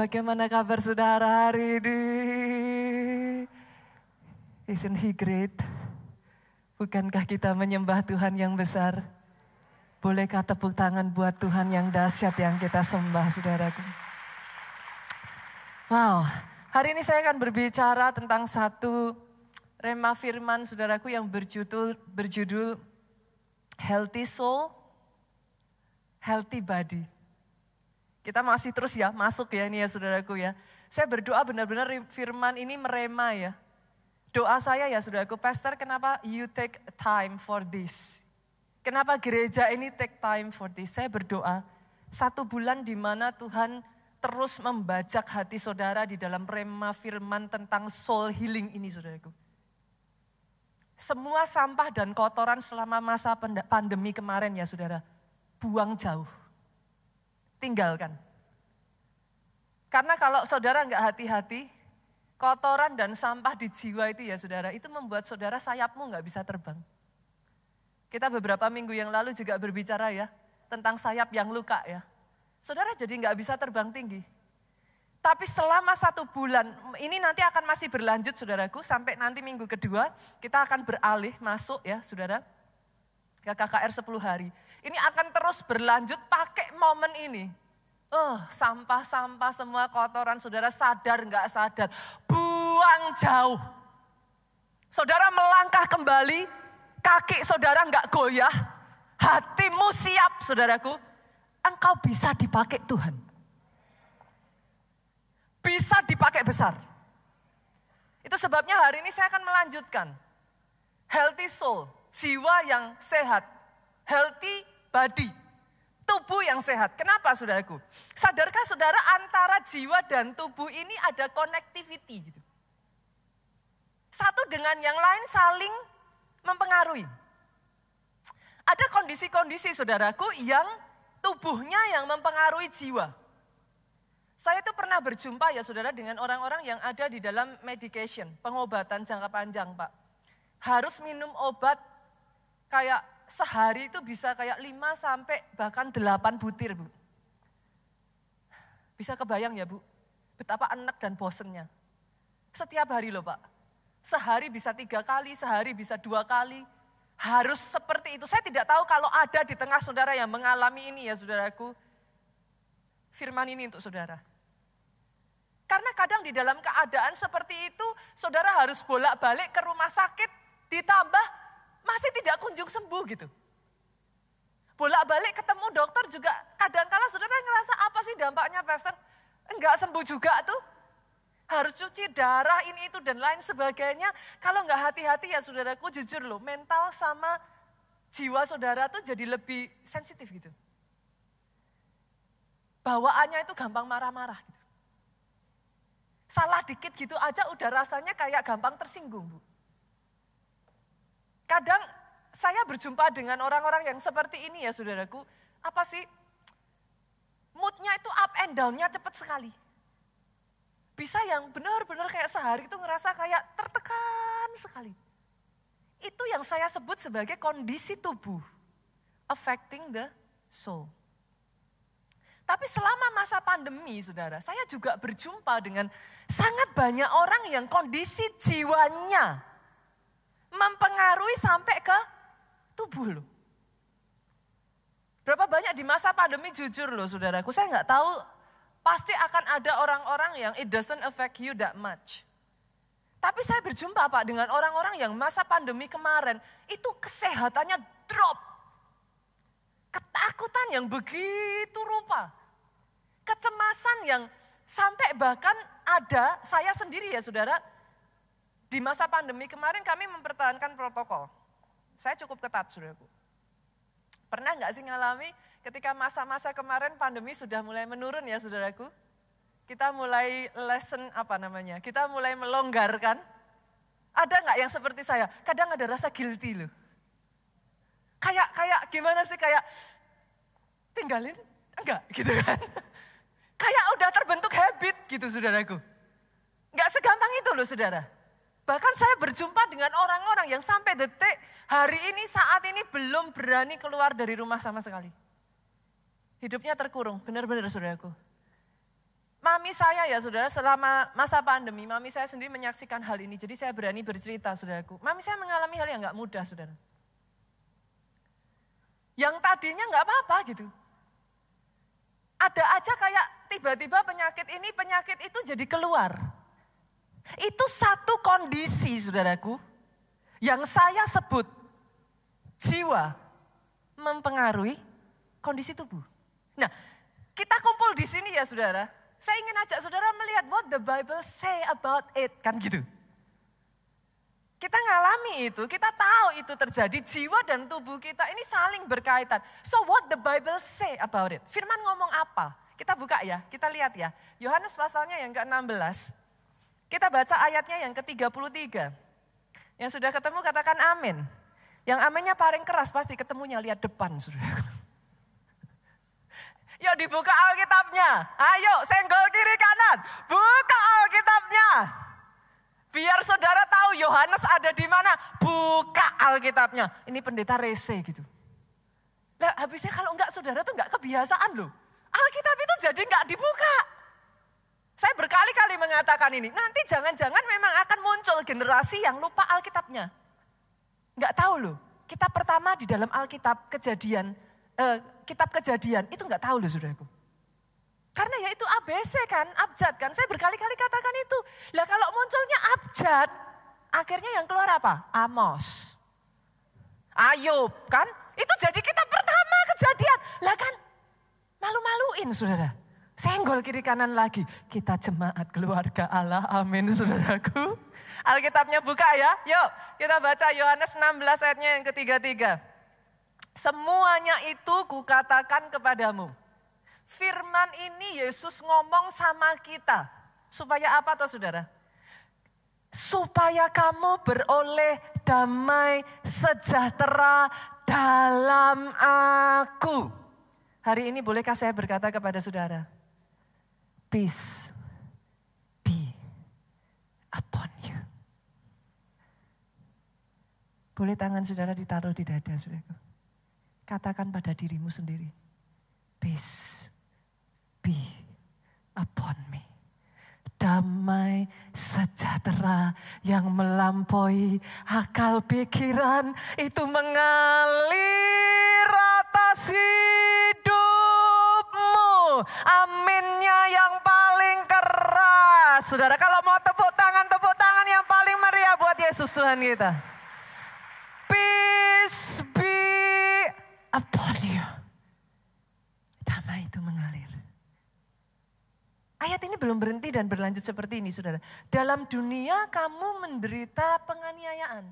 bagaimana kabar saudara hari ini? Isn't he great? Bukankah kita menyembah Tuhan yang besar? Bolehkah tepuk tangan buat Tuhan yang dahsyat yang kita sembah, saudaraku? Wow, hari ini saya akan berbicara tentang satu rema firman saudaraku yang berjudul berjudul Healthy Soul, Healthy Body. Kita masih terus ya masuk ya ini ya saudaraku ya. Saya berdoa benar-benar firman ini merema ya. Doa saya ya saudaraku, Pastor kenapa you take time for this? Kenapa gereja ini take time for this? Saya berdoa satu bulan di mana Tuhan terus membajak hati saudara di dalam rema firman tentang soul healing ini saudaraku. Semua sampah dan kotoran selama masa pandemi kemarin ya saudara, buang jauh tinggalkan. Karena kalau saudara nggak hati-hati, kotoran dan sampah di jiwa itu ya saudara, itu membuat saudara sayapmu nggak bisa terbang. Kita beberapa minggu yang lalu juga berbicara ya, tentang sayap yang luka ya. Saudara jadi nggak bisa terbang tinggi. Tapi selama satu bulan, ini nanti akan masih berlanjut saudaraku, sampai nanti minggu kedua kita akan beralih masuk ya saudara, ke KKR 10 hari. Ini akan terus berlanjut pakai momen ini. Oh, sampah-sampah semua kotoran saudara sadar nggak sadar. Buang jauh. Saudara melangkah kembali, kaki saudara nggak goyah, hatimu siap saudaraku. Engkau bisa dipakai Tuhan. Bisa dipakai besar. Itu sebabnya hari ini saya akan melanjutkan. Healthy soul, jiwa yang sehat. Healthy body, tubuh yang sehat. Kenapa saudaraku? Sadarkah saudara antara jiwa dan tubuh ini ada connectivity gitu. Satu dengan yang lain saling mempengaruhi. Ada kondisi-kondisi saudaraku yang tubuhnya yang mempengaruhi jiwa. Saya itu pernah berjumpa ya saudara dengan orang-orang yang ada di dalam medication, pengobatan jangka panjang Pak. Harus minum obat kayak sehari itu bisa kayak 5 sampai bahkan 8 butir, Bu. Bisa kebayang ya, Bu? Betapa enak dan bosennya. Setiap hari loh, Pak. Sehari bisa tiga kali, sehari bisa dua kali. Harus seperti itu. Saya tidak tahu kalau ada di tengah saudara yang mengalami ini ya saudaraku. Firman ini untuk saudara. Karena kadang di dalam keadaan seperti itu, saudara harus bolak-balik ke rumah sakit, ditambah masih tidak kunjung sembuh gitu. Bolak-balik ketemu dokter juga kadang-kala saudara ngerasa apa sih dampaknya pastor? Enggak sembuh juga tuh. Harus cuci darah ini itu dan lain sebagainya. Kalau enggak hati-hati ya saudaraku jujur loh mental sama jiwa saudara tuh jadi lebih sensitif gitu. Bawaannya itu gampang marah-marah gitu. Salah dikit gitu aja udah rasanya kayak gampang tersinggung bu. Kadang saya berjumpa dengan orang-orang yang seperti ini ya saudaraku. Apa sih? Moodnya itu up and down-nya cepat sekali. Bisa yang benar-benar kayak sehari itu ngerasa kayak tertekan sekali. Itu yang saya sebut sebagai kondisi tubuh. Affecting the soul. Tapi selama masa pandemi saudara, saya juga berjumpa dengan sangat banyak orang yang kondisi jiwanya mempengaruhi sampai ke tubuh loh. Berapa banyak di masa pandemi jujur loh saudaraku, saya nggak tahu pasti akan ada orang-orang yang it doesn't affect you that much. Tapi saya berjumpa Pak dengan orang-orang yang masa pandemi kemarin itu kesehatannya drop. Ketakutan yang begitu rupa. Kecemasan yang sampai bahkan ada saya sendiri ya saudara di masa pandemi kemarin kami mempertahankan protokol. Saya cukup ketat, saudaraku. Pernah nggak sih ngalami ketika masa-masa kemarin pandemi sudah mulai menurun ya saudaraku? Kita mulai lesson apa namanya, kita mulai melonggarkan. Ada nggak yang seperti saya? Kadang ada rasa guilty loh. Kayak kayak gimana sih kayak tinggalin enggak gitu kan. kayak udah terbentuk habit gitu saudaraku. Enggak segampang itu loh saudara. Bahkan saya berjumpa dengan orang-orang yang sampai detik hari ini saat ini belum berani keluar dari rumah sama sekali. Hidupnya terkurung, benar-benar saudaraku. Mami saya ya saudara selama masa pandemi, mami saya sendiri menyaksikan hal ini. Jadi saya berani bercerita saudaraku. Mami saya mengalami hal yang gak mudah saudara. Yang tadinya gak apa-apa gitu. Ada aja kayak tiba-tiba penyakit ini, penyakit itu jadi keluar. Itu satu kondisi saudaraku yang saya sebut jiwa mempengaruhi kondisi tubuh. Nah, kita kumpul di sini ya saudara. Saya ingin ajak saudara melihat what the Bible say about it, kan gitu. Kita ngalami itu, kita tahu itu terjadi, jiwa dan tubuh kita ini saling berkaitan. So what the Bible say about it? Firman ngomong apa? Kita buka ya, kita lihat ya. Yohanes pasalnya yang ke-16. Kita baca ayatnya yang ke-33. Yang sudah ketemu katakan amin. Yang aminnya paling keras pasti ketemunya lihat depan. Saudara. Yuk dibuka Alkitabnya. Ayo senggol kiri kanan. Buka Alkitabnya. Biar saudara tahu Yohanes ada di mana. Buka Alkitabnya. Ini pendeta rese gitu. Nah habisnya kalau enggak saudara tuh enggak kebiasaan loh. Alkitab itu jadi enggak dibuka. Saya berkali-kali mengatakan ini. Nanti jangan-jangan memang akan muncul generasi yang lupa Alkitabnya. Enggak tahu loh. Kita pertama di dalam Alkitab kejadian eh, kitab kejadian, itu nggak tahu loh saudaraku. Karena ya itu ABC kan, abjad kan. Saya berkali-kali katakan itu. Lah kalau munculnya abjad, akhirnya yang keluar apa? Amos. Ayub kan. Itu jadi kita pertama kejadian. Lah kan malu-maluin saudara. Senggol kiri kanan lagi. Kita jemaat keluarga Allah. Amin saudaraku. Alkitabnya buka ya. Yuk kita baca Yohanes 16 ayatnya yang ketiga-tiga. Semuanya itu kukatakan kepadamu. Firman ini Yesus ngomong sama kita. Supaya apa toh saudara? Supaya kamu beroleh damai sejahtera dalam aku. Hari ini bolehkah saya berkata kepada saudara? Peace be upon you. Boleh tangan saudara ditaruh di dada saudara. Katakan pada dirimu sendiri, peace be upon me. Damai sejahtera yang melampaui akal pikiran itu mengalir atas hidupmu. Aminnya yang paling keras. Saudara kalau mau tepuk tangan, tepuk tangan yang paling meriah buat Yesus Tuhan kita. Peace be upon you. Damai itu mengalir. Ayat ini belum berhenti dan berlanjut seperti ini saudara. Dalam dunia kamu menderita penganiayaan.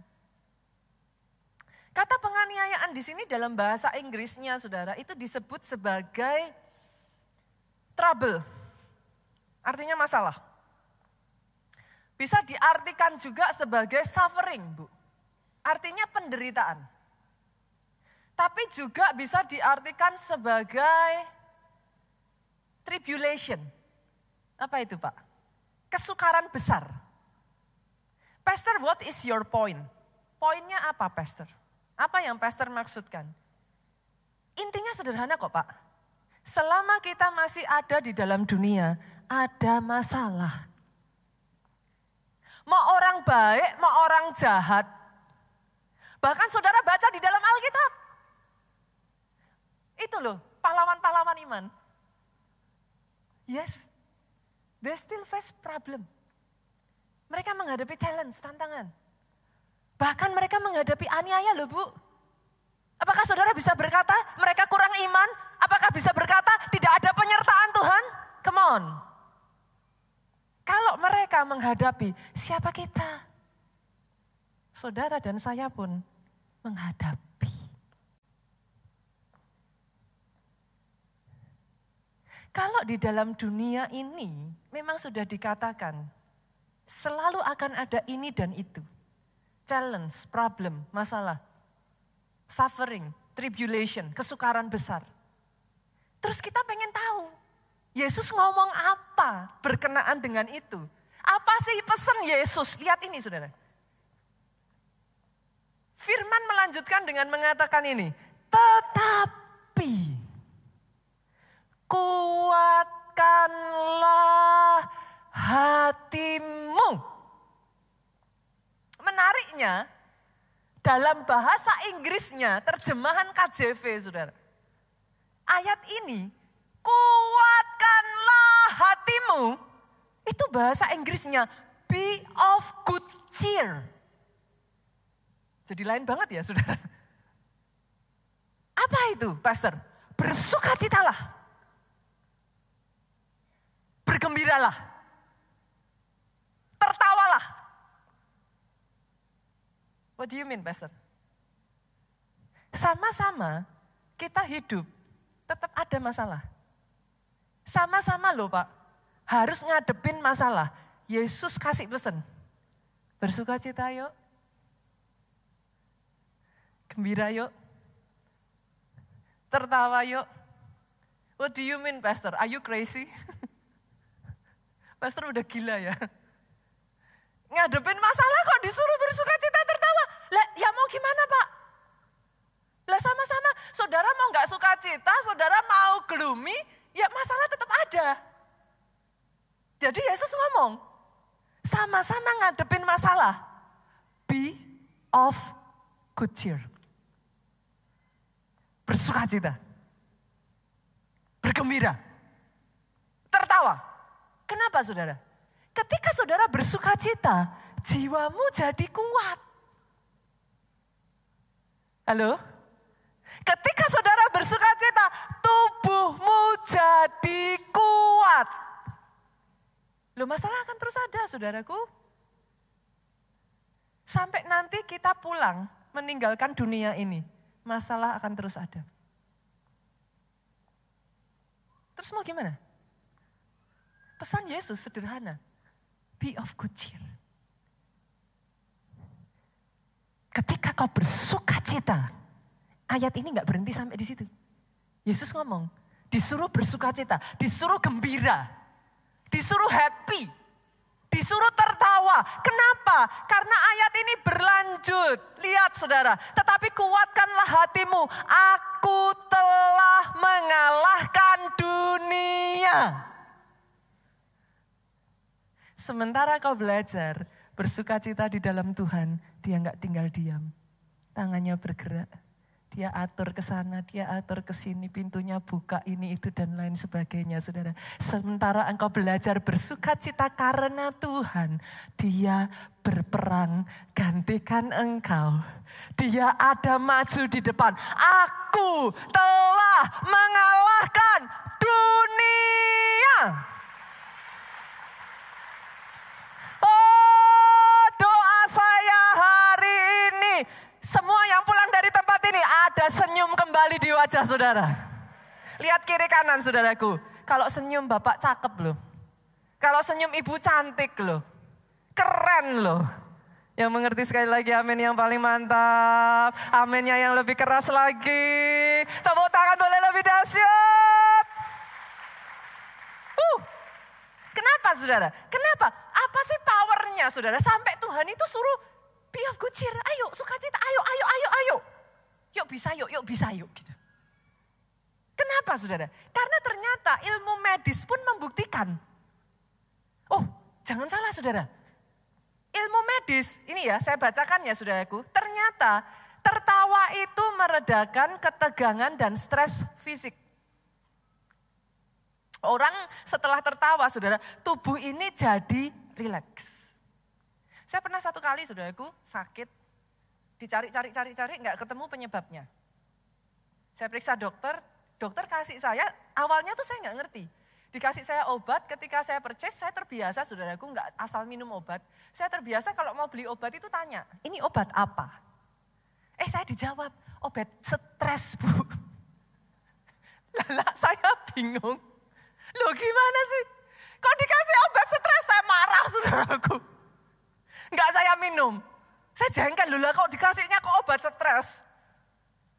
Kata penganiayaan di sini dalam bahasa Inggrisnya saudara itu disebut sebagai trouble. Artinya masalah. Bisa diartikan juga sebagai suffering bu. Artinya penderitaan. Tapi juga bisa diartikan sebagai tribulation. Apa itu Pak? Kesukaran besar. Pastor, what is your point? Poinnya apa Pastor? Apa yang Pastor maksudkan? Intinya sederhana kok Pak. Selama kita masih ada di dalam dunia, ada masalah. Mau orang baik, mau orang jahat. Bahkan saudara baca di dalam Alkitab. Itu loh, pahlawan-pahlawan iman. Yes, they still face problem. Mereka menghadapi challenge, tantangan. Bahkan mereka menghadapi aniaya loh bu. Apakah saudara bisa berkata mereka kurang iman? Apakah bisa berkata tidak ada penyertaan Tuhan? Come on. Kalau mereka menghadapi, siapa kita? Saudara dan saya pun menghadapi. Kalau di dalam dunia ini memang sudah dikatakan selalu akan ada ini dan itu. Challenge, problem, masalah, suffering, tribulation, kesukaran besar. Terus kita pengen tahu, Yesus ngomong apa berkenaan dengan itu? Apa sih pesan Yesus? Lihat ini saudara. Firman melanjutkan dengan mengatakan ini, tetapi kuatkanlah hatimu. Menariknya, dalam bahasa Inggrisnya, terjemahan KJV, saudara. Ayat ini, kuatkanlah hatimu. Itu bahasa Inggrisnya, be of good cheer. Jadi lain banget ya, saudara. Apa itu, Pastor? Bersukacitalah. Bergembiralah. What do you mean, Pastor? Sama-sama kita hidup, tetap ada masalah. Sama-sama loh Pak, harus ngadepin masalah. Yesus kasih pesan, bersuka cita yuk, gembira yuk, tertawa yuk. What do you mean pastor? Are you crazy? pastor udah gila ya. Ngadepin masalah kok disuruh bersuka cita tertawa. Lah ya mau gimana pak? Lah sama-sama saudara mau nggak suka cita, saudara mau gloomy, ya masalah tetap ada. Jadi Yesus ngomong, sama-sama ngadepin masalah. Be of good cheer. Bersuka cita. Bergembira. Tertawa. Kenapa saudara? Ketika saudara bersuka cita, jiwamu jadi kuat. Halo? Ketika saudara bersuka cita, tubuhmu jadi kuat. Loh masalah akan terus ada saudaraku. Sampai nanti kita pulang meninggalkan dunia ini. Masalah akan terus ada. Terus mau gimana? Pesan Yesus sederhana. Be of good cheer. Ketika kau bersuka cita, ayat ini nggak berhenti sampai di situ. Yesus ngomong, disuruh bersuka cita, disuruh gembira, disuruh happy, disuruh tertawa. Kenapa? Karena ayat ini berlanjut. Lihat saudara, tetapi kuatkanlah hatimu. Aku telah mengalahkan dunia. Sementara kau belajar bersuka cita di dalam Tuhan, dia nggak tinggal diam. Tangannya bergerak dia atur ke sana, dia atur ke sini, pintunya buka ini itu dan lain sebagainya, saudara. Sementara engkau belajar bersuka cita karena Tuhan, dia berperang gantikan engkau. Dia ada maju di depan. Aku telah mengalahkan dunia. Semua yang pulang dari tempat ini ada senyum kembali di wajah saudara. Lihat kiri kanan saudaraku. Kalau senyum bapak cakep loh. Kalau senyum ibu cantik loh. Keren loh. Yang mengerti sekali lagi amin yang paling mantap. Aminnya yang lebih keras lagi. Tepuk tangan boleh lebih dahsyat. Uh, kenapa saudara? Kenapa? Apa sih powernya saudara? Sampai Tuhan itu suruh Be of good cheer, ayo sukacita, ayo, ayo, ayo, ayo. Yuk bisa yuk, yuk bisa yuk gitu. Kenapa saudara? Karena ternyata ilmu medis pun membuktikan. Oh jangan salah saudara. Ilmu medis, ini ya saya bacakan ya saudaraku. Ternyata tertawa itu meredakan ketegangan dan stres fisik. Orang setelah tertawa saudara, tubuh ini jadi rileks. Saya pernah satu kali saudaraku sakit, dicari-cari cari-cari nggak ketemu penyebabnya. Saya periksa dokter, dokter kasih saya, awalnya tuh saya nggak ngerti. Dikasih saya obat, ketika saya purchase, saya terbiasa saudaraku nggak asal minum obat. Saya terbiasa kalau mau beli obat itu tanya, ini obat apa? Eh saya dijawab, obat stres bu. Lala saya bingung. Loh gimana sih? Kok dikasih obat stres saya marah saudaraku. Enggak saya minum. Saya jengkel dulu kok dikasihnya kok obat stres.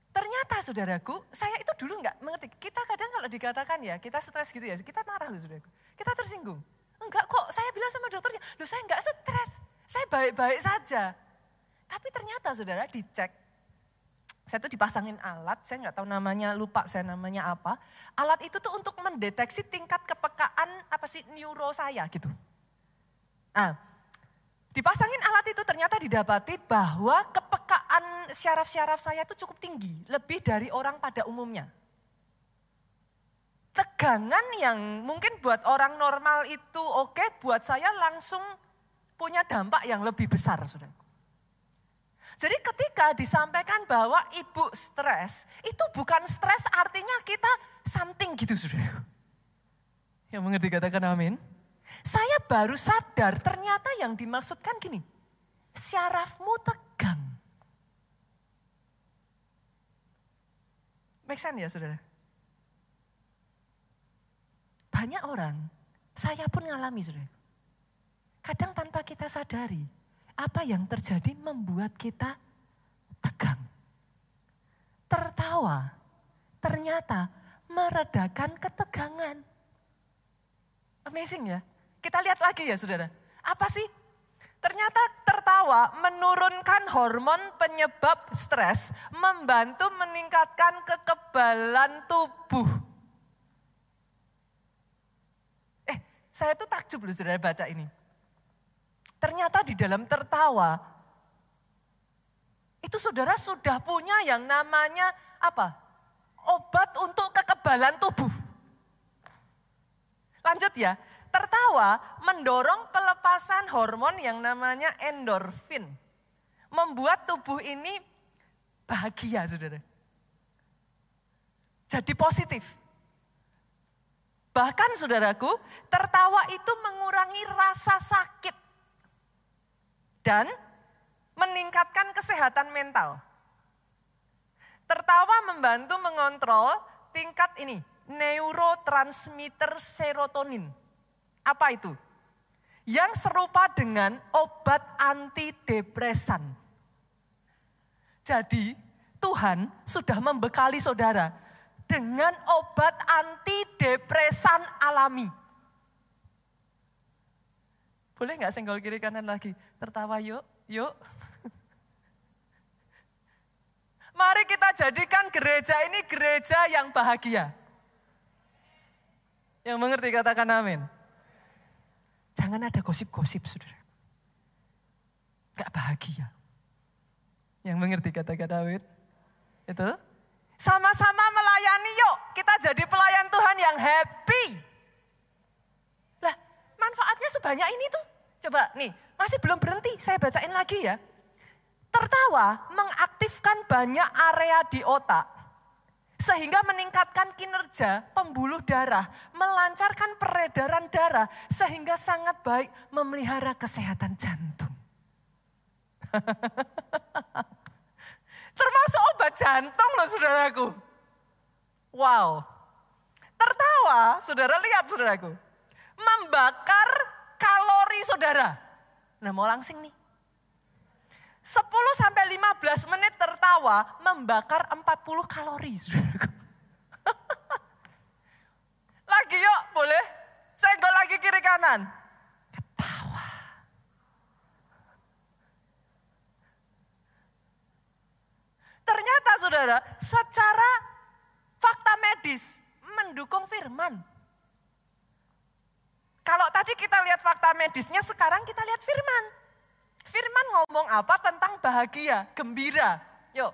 Ternyata saudaraku, saya itu dulu enggak mengerti. Kita kadang kalau dikatakan ya, kita stres gitu ya, kita marah loh saudaraku. Kita tersinggung. Enggak kok, saya bilang sama dokternya, loh saya enggak stres. Saya baik-baik saja. Tapi ternyata saudara dicek, saya tuh dipasangin alat, saya nggak tahu namanya, lupa saya namanya apa. Alat itu tuh untuk mendeteksi tingkat kepekaan apa sih neuro saya gitu. Nah, Dipasangin alat itu ternyata didapati bahwa kepekaan syaraf-syaraf saya itu cukup tinggi, lebih dari orang pada umumnya. Tegangan yang mungkin buat orang normal itu oke, buat saya langsung punya dampak yang lebih besar. Jadi ketika disampaikan bahwa ibu stres, itu bukan stres artinya kita something gitu. Yang mengerti katakan amin. Saya baru sadar ternyata yang dimaksudkan gini. Syarafmu tegang. Make sense ya saudara? Banyak orang, saya pun ngalami saudara. Kadang tanpa kita sadari, apa yang terjadi membuat kita tegang. Tertawa, ternyata meredakan ketegangan. Amazing ya. Kita lihat lagi ya saudara. Apa sih? Ternyata tertawa menurunkan hormon penyebab stres, membantu meningkatkan kekebalan tubuh. Eh, saya tuh takjub loh saudara baca ini. Ternyata di dalam tertawa, itu saudara sudah punya yang namanya apa? Obat untuk kekebalan tubuh. Lanjut ya, tertawa mendorong pelepasan hormon yang namanya endorfin. Membuat tubuh ini bahagia, saudara. Jadi positif. Bahkan saudaraku, tertawa itu mengurangi rasa sakit. Dan meningkatkan kesehatan mental. Tertawa membantu mengontrol tingkat ini, neurotransmitter serotonin apa itu? Yang serupa dengan obat antidepresan. Jadi Tuhan sudah membekali saudara dengan obat antidepresan alami. Boleh nggak senggol kiri kanan lagi? Tertawa yuk, yuk. Mari kita jadikan gereja ini gereja yang bahagia. Yang mengerti katakan amin. Jangan ada gosip-gosip, saudara. Gak bahagia. Yang mengerti kata-kata David? Itu? Sama-sama melayani yuk. Kita jadi pelayan Tuhan yang happy. Lah, manfaatnya sebanyak ini tuh. Coba nih, masih belum berhenti. Saya bacain lagi ya. Tertawa mengaktifkan banyak area di otak sehingga meningkatkan kinerja pembuluh darah, melancarkan peredaran darah, sehingga sangat baik memelihara kesehatan jantung. Termasuk obat jantung loh saudaraku. Wow. Tertawa, saudara lihat saudaraku. Membakar kalori saudara. Nah mau langsing nih. 10 sampai 15 menit tertawa membakar 40 kalori. lagi yuk, boleh? Senggol lagi kiri kanan. Ketawa. Ternyata saudara, secara fakta medis mendukung firman. Kalau tadi kita lihat fakta medisnya, sekarang kita lihat firman. Firman ngomong apa tentang bahagia, gembira. Yuk,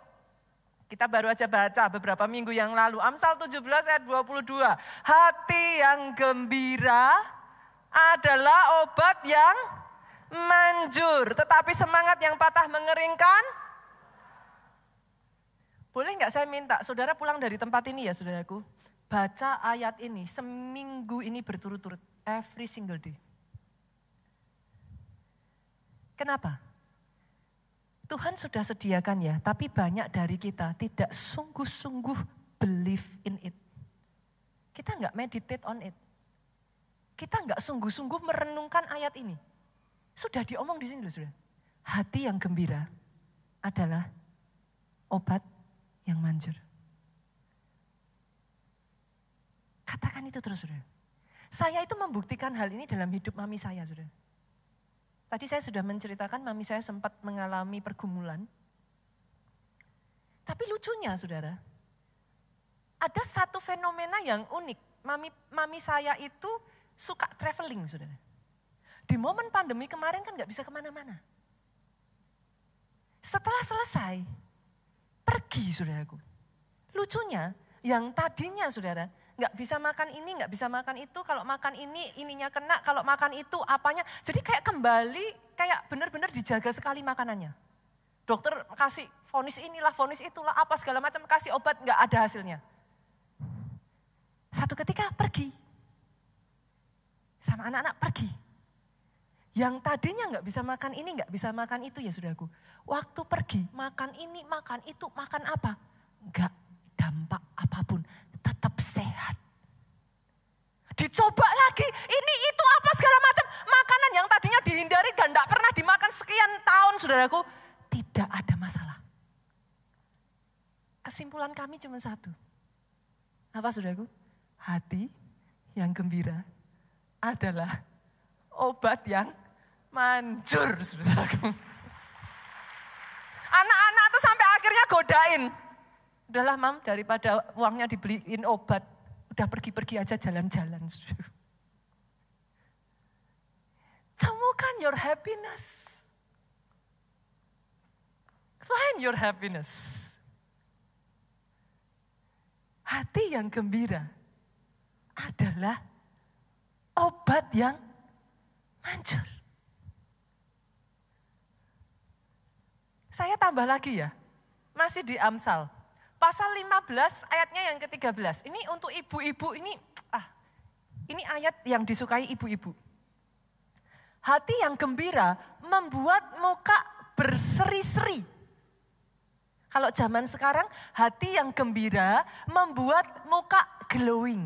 kita baru aja baca beberapa minggu yang lalu. Amsal 17 ayat 22. Hati yang gembira adalah obat yang manjur. Tetapi semangat yang patah mengeringkan. Boleh nggak saya minta saudara pulang dari tempat ini ya saudaraku. Baca ayat ini seminggu ini berturut-turut. Every single day. Kenapa? Tuhan sudah sediakan ya, tapi banyak dari kita tidak sungguh-sungguh believe in it. Kita nggak meditate on it. Kita nggak sungguh-sungguh merenungkan ayat ini. Sudah diomong di sini loh sudah. Hati yang gembira adalah obat yang manjur. Katakan itu terus sudah. Saya itu membuktikan hal ini dalam hidup mami saya sudah. Tadi saya sudah menceritakan mami saya sempat mengalami pergumulan. Tapi lucunya saudara, ada satu fenomena yang unik. Mami, mami saya itu suka traveling saudara. Di momen pandemi kemarin kan nggak bisa ke mana-mana. Setelah selesai, pergi saudaraku. Lucunya, yang tadinya saudara, nggak bisa makan ini, nggak bisa makan itu, kalau makan ini, ininya kena, kalau makan itu, apanya. Jadi kayak kembali, kayak benar-benar dijaga sekali makanannya. Dokter kasih vonis inilah, vonis itulah, apa segala macam, kasih obat, nggak ada hasilnya. Satu ketika pergi. Sama anak-anak pergi. Yang tadinya nggak bisa makan ini, nggak bisa makan itu ya saudaraku. Waktu pergi, makan ini, makan itu, makan apa? Nggak dampak apa pun, tetap sehat. Dicoba lagi, ini itu apa segala macam. Makanan yang tadinya dihindari dan nggak pernah dimakan sekian tahun saudaraku. Tidak ada masalah. Kesimpulan kami cuma satu. Apa saudaraku? hati yang gembira adalah obat yang manjur, saudaraku. Anak-anak tuh sampai akhirnya godain. Udahlah mam, daripada uangnya dibeliin obat, udah pergi-pergi aja jalan-jalan. Temukan your happiness. Find your happiness. Hati yang gembira adalah obat yang manjur. Saya tambah lagi ya, masih di Amsal. Pasal 15 ayatnya yang ke-13. Ini untuk ibu-ibu ini, ah ini ayat yang disukai ibu-ibu. Hati yang gembira membuat muka berseri-seri. Kalau zaman sekarang, hati yang gembira membuat muka glowing.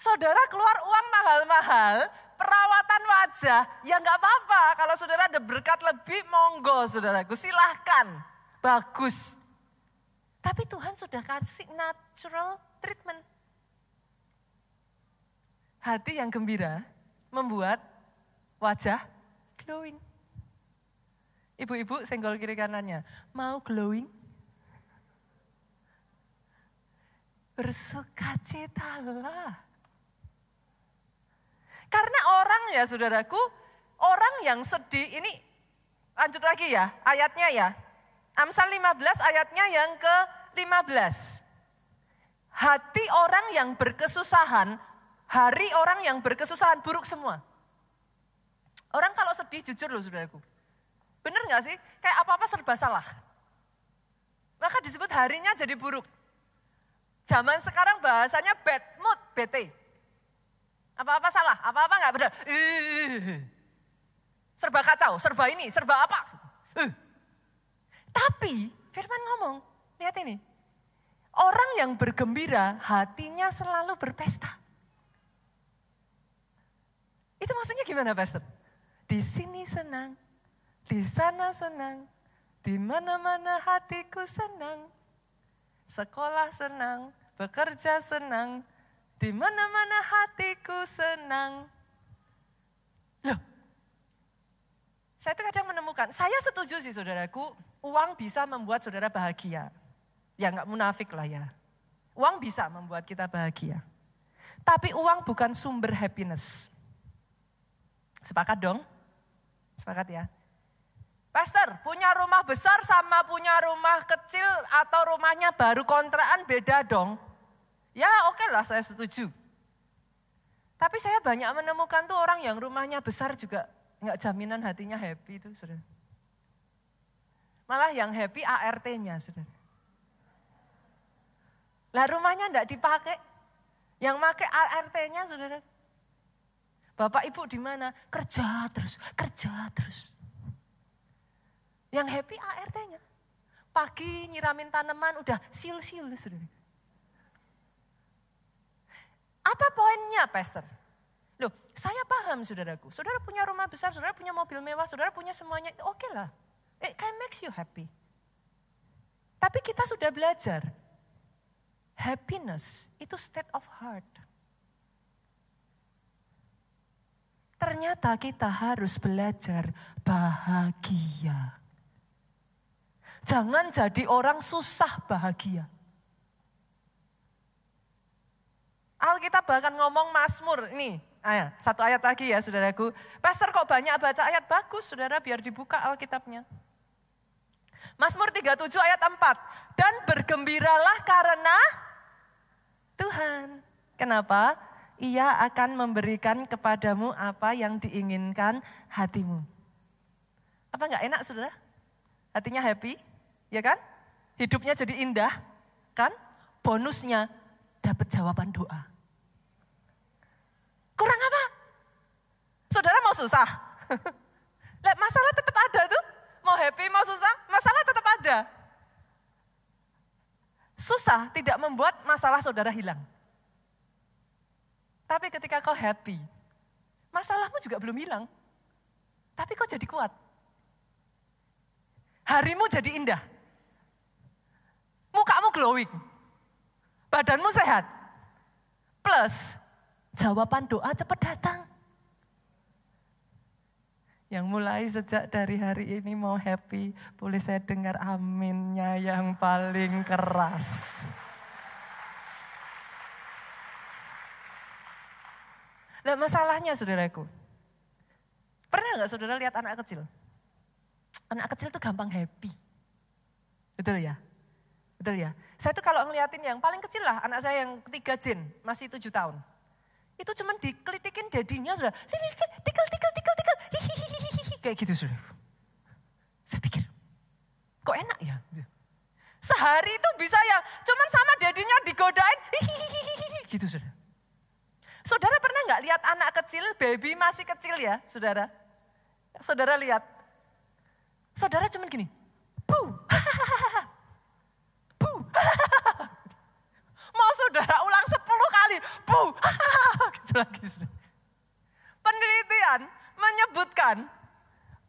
Saudara keluar uang mahal-mahal, perawatan wajah, ya nggak apa-apa. Kalau saudara ada berkat lebih, monggo saudaraku, silahkan. Bagus. Tapi Tuhan sudah kasih natural treatment. Hati yang gembira membuat wajah glowing. Ibu-ibu senggol kiri kanannya, mau glowing? Bersukacitalah. Karena orang ya saudaraku, orang yang sedih ini lanjut lagi ya ayatnya ya. Amsal 15 ayatnya yang ke-15. Hati orang yang berkesusahan, hari orang yang berkesusahan buruk semua. Orang kalau sedih jujur loh saudaraku. Bener gak sih? Kayak apa-apa serba salah. Maka disebut harinya jadi buruk. Zaman sekarang bahasanya bad mood, bete. Apa-apa salah, apa-apa nggak benar. Serba kacau, serba ini, serba apa. Tapi Firman ngomong, lihat ini. Orang yang bergembira hatinya selalu berpesta. Itu maksudnya gimana Pastor? Di sini senang, di sana senang, di mana-mana hatiku senang. Sekolah senang, bekerja senang, di mana-mana hatiku senang. Loh, saya tuh kadang menemukan, saya setuju sih saudaraku, uang bisa membuat saudara bahagia. Ya nggak munafik lah ya. Uang bisa membuat kita bahagia. Tapi uang bukan sumber happiness. Sepakat dong? Sepakat ya? Pastor, punya rumah besar sama punya rumah kecil atau rumahnya baru kontrakan beda dong. Ya oke okay lah saya setuju. Tapi saya banyak menemukan tuh orang yang rumahnya besar juga nggak jaminan hatinya happy itu sudah. Malah yang happy ART-nya sudah. Lah rumahnya enggak dipakai. Yang pakai ART-nya saudara. Bapak ibu di mana? Kerja terus, kerja terus. Yang happy ART-nya. Pagi nyiramin tanaman udah siul-siul saudara. Apa poinnya, Pastor? Loh, saya paham saudaraku. Saudara punya rumah besar, saudara punya mobil mewah, saudara punya semuanya. Oke okay lah. It can makes you happy. Tapi kita sudah belajar. Happiness itu state of heart. Ternyata kita harus belajar bahagia. Jangan jadi orang susah bahagia. Alkitab bahkan ngomong Mazmur. Ini, ayo, satu ayat lagi ya saudaraku. Pastor kok banyak baca ayat bagus saudara biar dibuka Alkitabnya. Mazmur 37 ayat 4. Dan bergembiralah karena Tuhan. Kenapa? Ia akan memberikan kepadamu apa yang diinginkan hatimu. Apa enggak enak saudara? Hatinya happy, ya kan? Hidupnya jadi indah, kan? Bonusnya dapat jawaban doa. Kurang apa? Saudara mau susah? Lihat masalah tetap ada tuh. Mau happy, mau susah, masalah tetap ada. Susah tidak membuat masalah saudara hilang. Tapi ketika kau happy, masalahmu juga belum hilang. Tapi kau jadi kuat. Harimu jadi indah. Mukamu glowing badanmu sehat. Plus jawaban doa cepat datang. Yang mulai sejak dari hari ini mau happy, boleh saya dengar aminnya yang paling keras. Nah masalahnya saudaraku, pernah nggak saudara lihat anak kecil? Anak kecil tuh gampang happy. Betul ya? Betul ya? Saya tuh kalau ngeliatin yang paling kecil lah, anak saya yang ketiga Jin, masih tujuh tahun. Itu cuman dikelitikin dadinya sudah, tikal, tikal, tikal, hihihihi, kayak gitu sudah. Saya pikir, kok enak ya? Sehari itu bisa ya, cuman sama dadinya digodain, gitu sudah. Saudara pernah nggak lihat anak kecil, baby masih kecil ya, saudara? Saudara lihat, saudara cuman gini, buh, Mau saudara ulang sepuluh kali, bu, gitu lagi. Penelitian menyebutkan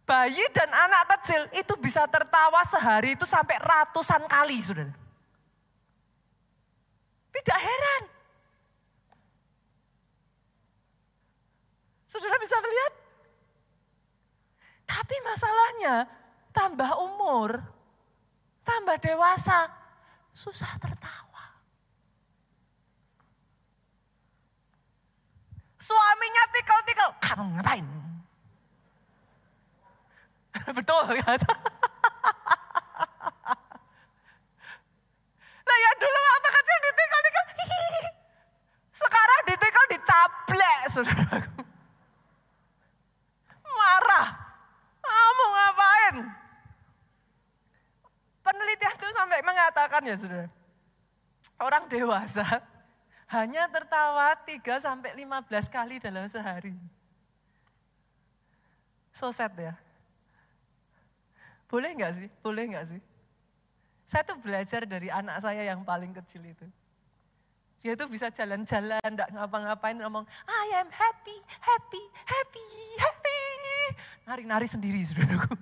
bayi dan anak kecil itu bisa tertawa sehari itu sampai ratusan kali, saudara. Tidak heran. Saudara bisa melihat? Tapi masalahnya tambah umur, tambah dewasa, susah tertawa. Suaminya tikal-tikal, kamu ngapain? Betul kan? Nah ya dulu waktu kecil ditikal-tikal, sekarang ditikal dicablek saudaraku. Marah, kamu ngapain? Penelitian itu sampai mengatakan ya saudara, orang dewasa hanya tertawa 3 sampai 15 kali dalam sehari. So sad ya. Boleh nggak sih? Boleh nggak sih? Saya tuh belajar dari anak saya yang paling kecil itu. Dia tuh bisa jalan-jalan, enggak ngapa-ngapain, ngomong, I am happy, happy, happy, happy. Nari-nari sendiri, saudaraku.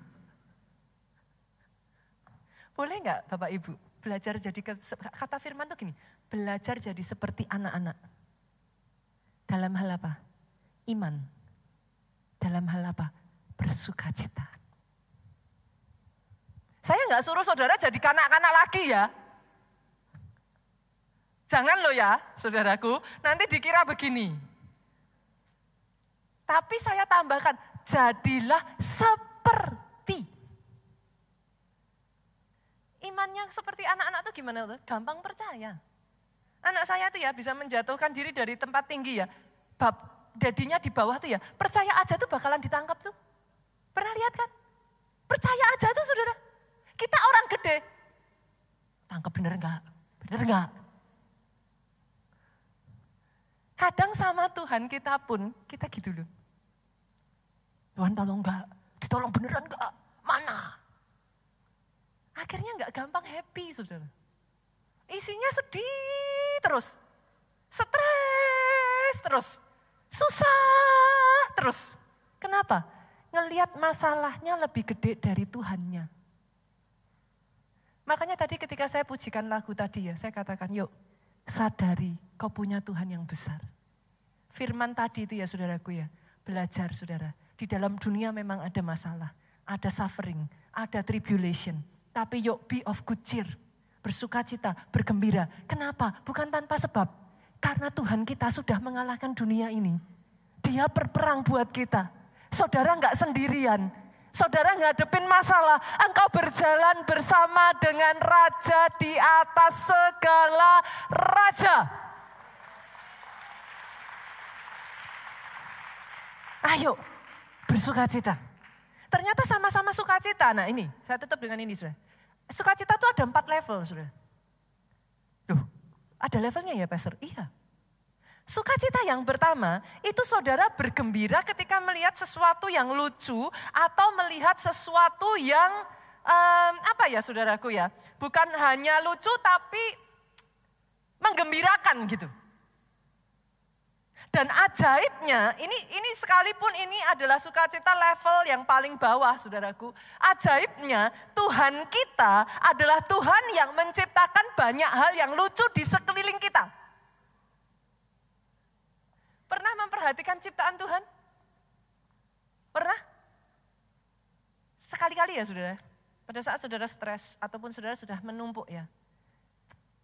Boleh nggak Bapak Ibu belajar jadi, kata firman tuh gini, belajar jadi seperti anak-anak. Dalam hal apa? Iman. Dalam hal apa? Bersuka cita. Saya nggak suruh saudara jadi kanak-kanak lagi ya. Jangan lo ya, saudaraku, nanti dikira begini. Tapi saya tambahkan, jadilah seperti Imannya seperti anak-anak tuh gimana tuh? Gampang percaya. Anak saya tuh ya bisa menjatuhkan diri dari tempat tinggi ya. Bab dadinya di bawah tuh ya. Percaya aja tuh bakalan ditangkap tuh. Pernah lihat kan? Percaya aja tuh saudara. Kita orang gede. Tangkap bener enggak? Bener enggak? Kadang sama Tuhan kita pun, kita gitu loh. Tuhan tolong enggak? Ditolong beneran enggak? Mana? Akhirnya nggak gampang happy, saudara. Isinya sedih terus. Stres terus. Susah terus. Kenapa? Ngelihat masalahnya lebih gede dari Tuhannya. Makanya tadi ketika saya pujikan lagu tadi ya, saya katakan yuk sadari kau punya Tuhan yang besar. Firman tadi itu ya saudaraku ya, belajar saudara. Di dalam dunia memang ada masalah, ada suffering, ada tribulation. Tapi yuk be of good cheer. Bersuka cita, bergembira. Kenapa? Bukan tanpa sebab. Karena Tuhan kita sudah mengalahkan dunia ini. Dia berperang buat kita. Saudara nggak sendirian. Saudara ngadepin masalah, engkau berjalan bersama dengan raja di atas segala raja. Ayo, bersuka cita. Ternyata sama-sama sukacita. Nah ini, saya tetap dengan ini sudah. Sukacita itu ada empat level sudah. Duh, ada levelnya ya Pastor? Iya. Sukacita yang pertama, itu saudara bergembira ketika melihat sesuatu yang lucu atau melihat sesuatu yang um, apa ya saudaraku ya, bukan hanya lucu tapi menggembirakan gitu. Dan ajaibnya, ini ini sekalipun ini adalah sukacita level yang paling bawah, saudaraku. Ajaibnya, Tuhan kita adalah Tuhan yang menciptakan banyak hal yang lucu di sekeliling kita. Pernah memperhatikan ciptaan Tuhan? Pernah? Sekali-kali ya saudara. Pada saat saudara stres ataupun saudara sudah menumpuk ya.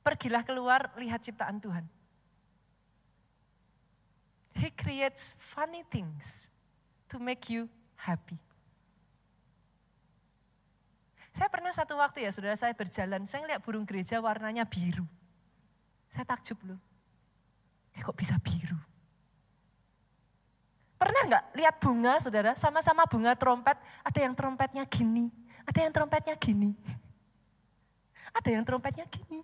Pergilah keluar lihat ciptaan Tuhan. He creates funny things to make you happy. Saya pernah satu waktu ya saudara saya berjalan, saya lihat burung gereja warnanya biru. Saya takjub loh. Eh kok bisa biru? Pernah nggak lihat bunga saudara, sama-sama bunga trompet, ada yang trompetnya gini, ada yang trompetnya gini. Ada yang trompetnya gini.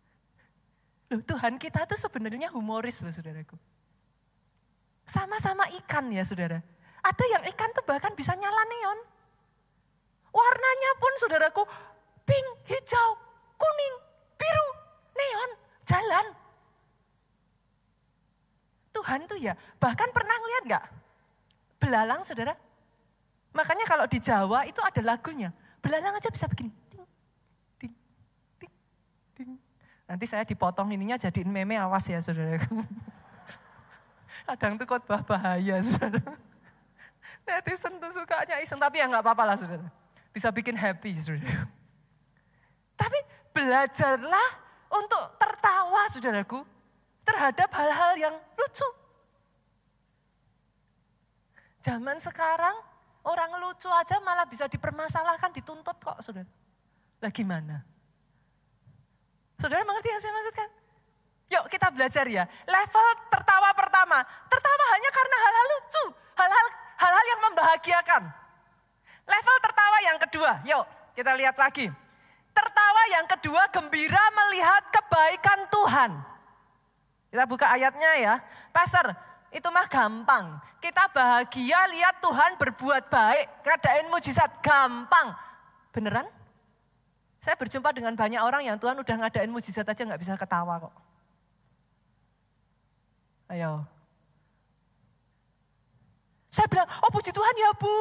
Loh Tuhan kita tuh sebenarnya humoris loh saudaraku. Sama-sama ikan ya saudara. Ada yang ikan tuh bahkan bisa nyala neon. Warnanya pun saudaraku pink, hijau, kuning, biru, neon, jalan. Tuhan tuh ya, bahkan pernah ngeliat gak? Belalang saudara. Makanya kalau di Jawa itu ada lagunya. Belalang aja bisa begini. Ding, ding, ding, ding. Nanti saya dipotong ininya jadiin meme awas ya saudara. Kadang tuh khotbah bahaya saudara. Netizen tuh sukanya iseng, tapi ya nggak apa-apa lah saudara. Bisa bikin happy saudara. Tapi belajarlah untuk tertawa saudaraku terhadap hal-hal yang lucu. Zaman sekarang orang lucu aja malah bisa dipermasalahkan, dituntut kok saudara. Lah gimana? Saudara mengerti yang saya maksudkan? Yuk kita belajar ya. Level tertawa pertama. Tertawa hanya karena hal-hal lucu. Hal-hal hal-hal yang membahagiakan. Level tertawa yang kedua. Yuk kita lihat lagi. Tertawa yang kedua gembira melihat kebaikan Tuhan. Kita buka ayatnya ya. Pastor, itu mah gampang. Kita bahagia lihat Tuhan berbuat baik. Ngadain mujizat, gampang. Beneran? Saya berjumpa dengan banyak orang yang Tuhan udah ngadain mujizat aja nggak bisa ketawa kok. Ayo, saya bilang, oh puji Tuhan ya bu,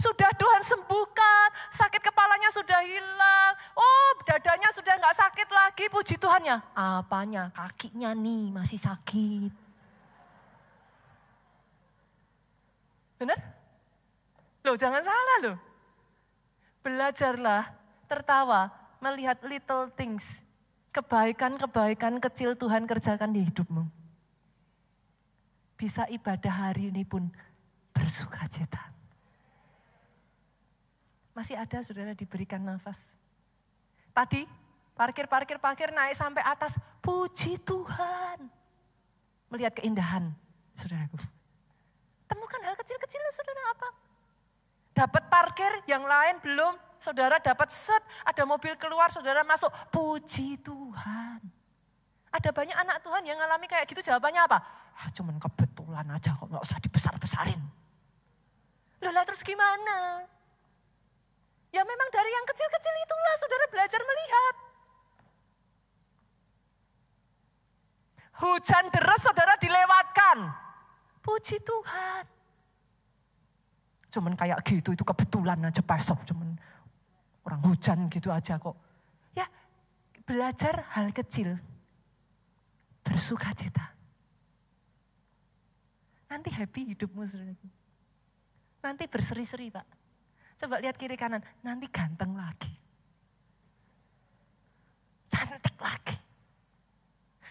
sudah Tuhan sembuhkan, sakit kepalanya sudah hilang, oh dadanya sudah nggak sakit lagi, puji Tuhan ya. Apanya? Kakinya nih masih sakit. Benar? Loh jangan salah loh. Belajarlah tertawa melihat little things. Kebaikan-kebaikan kecil Tuhan kerjakan di hidupmu. Bisa ibadah hari ini pun bersuka cita. Masih ada saudara diberikan nafas. Tadi parkir, parkir, parkir naik sampai atas. Puji Tuhan. Melihat keindahan saudaraku. Temukan hal kecil-kecil saudara apa? Dapat parkir yang lain belum. Saudara dapat set, ada mobil keluar, saudara masuk. Puji Tuhan. Ada banyak anak Tuhan yang ngalami kayak gitu jawabannya apa? Ah, cuman kebetulan aja kok nggak usah dibesar-besarin. Loh lah terus gimana? Ya memang dari yang kecil-kecil itulah saudara belajar melihat. Hujan deras saudara dilewatkan. Puji Tuhan. Cuman kayak gitu itu kebetulan aja pasok. Cuman orang hujan gitu aja kok. Ya belajar hal kecil. Bersuka cita. Nanti happy hidupmu. Nanti berseri-seri Pak. Coba lihat kiri kanan, nanti ganteng lagi. Cantik lagi.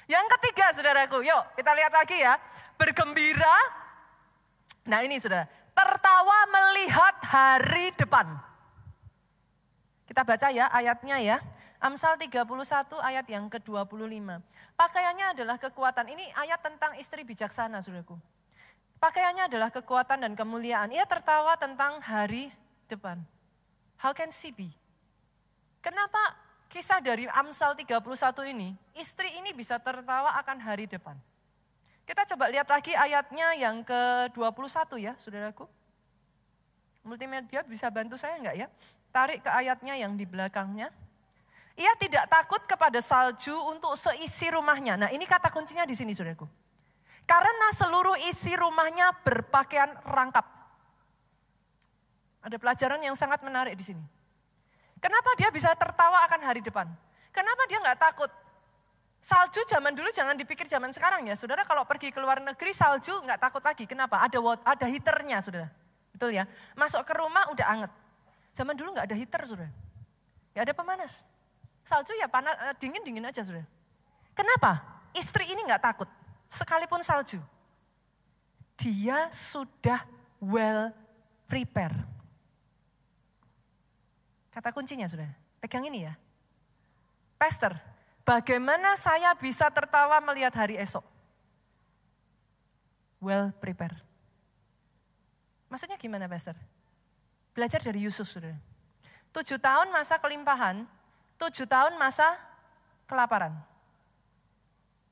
Yang ketiga saudaraku, yuk kita lihat lagi ya. Bergembira, nah ini saudara, tertawa melihat hari depan. Kita baca ya ayatnya ya. Amsal 31 ayat yang ke-25. Pakaiannya adalah kekuatan. Ini ayat tentang istri bijaksana, saudaraku. Pakaiannya adalah kekuatan dan kemuliaan. Ia tertawa tentang hari depan. How can she be? Kenapa kisah dari Amsal 31 ini, istri ini bisa tertawa akan hari depan? Kita coba lihat lagi ayatnya yang ke-21 ya, saudaraku. Multimedia bisa bantu saya enggak ya? Tarik ke ayatnya yang di belakangnya. Ia tidak takut kepada salju untuk seisi rumahnya. Nah ini kata kuncinya di sini saudaraku. Karena seluruh isi rumahnya berpakaian rangkap. Ada pelajaran yang sangat menarik di sini. Kenapa dia bisa tertawa akan hari depan? Kenapa dia nggak takut? Salju zaman dulu jangan dipikir zaman sekarang ya. Saudara kalau pergi ke luar negeri salju nggak takut lagi. Kenapa? Ada ada heaternya saudara. Betul ya. Masuk ke rumah udah anget. Zaman dulu nggak ada heater saudara. Ya ada pemanas. Salju ya panas, eh, dingin-dingin aja sudah. Kenapa? Istri ini nggak takut, sekalipun salju. Dia sudah well prepare. Kata kuncinya sudah, pegang ini ya. Pastor, bagaimana saya bisa tertawa melihat hari esok? Well prepare. Maksudnya gimana Pastor? Belajar dari Yusuf sudah. Tujuh tahun masa kelimpahan, tujuh tahun masa kelaparan.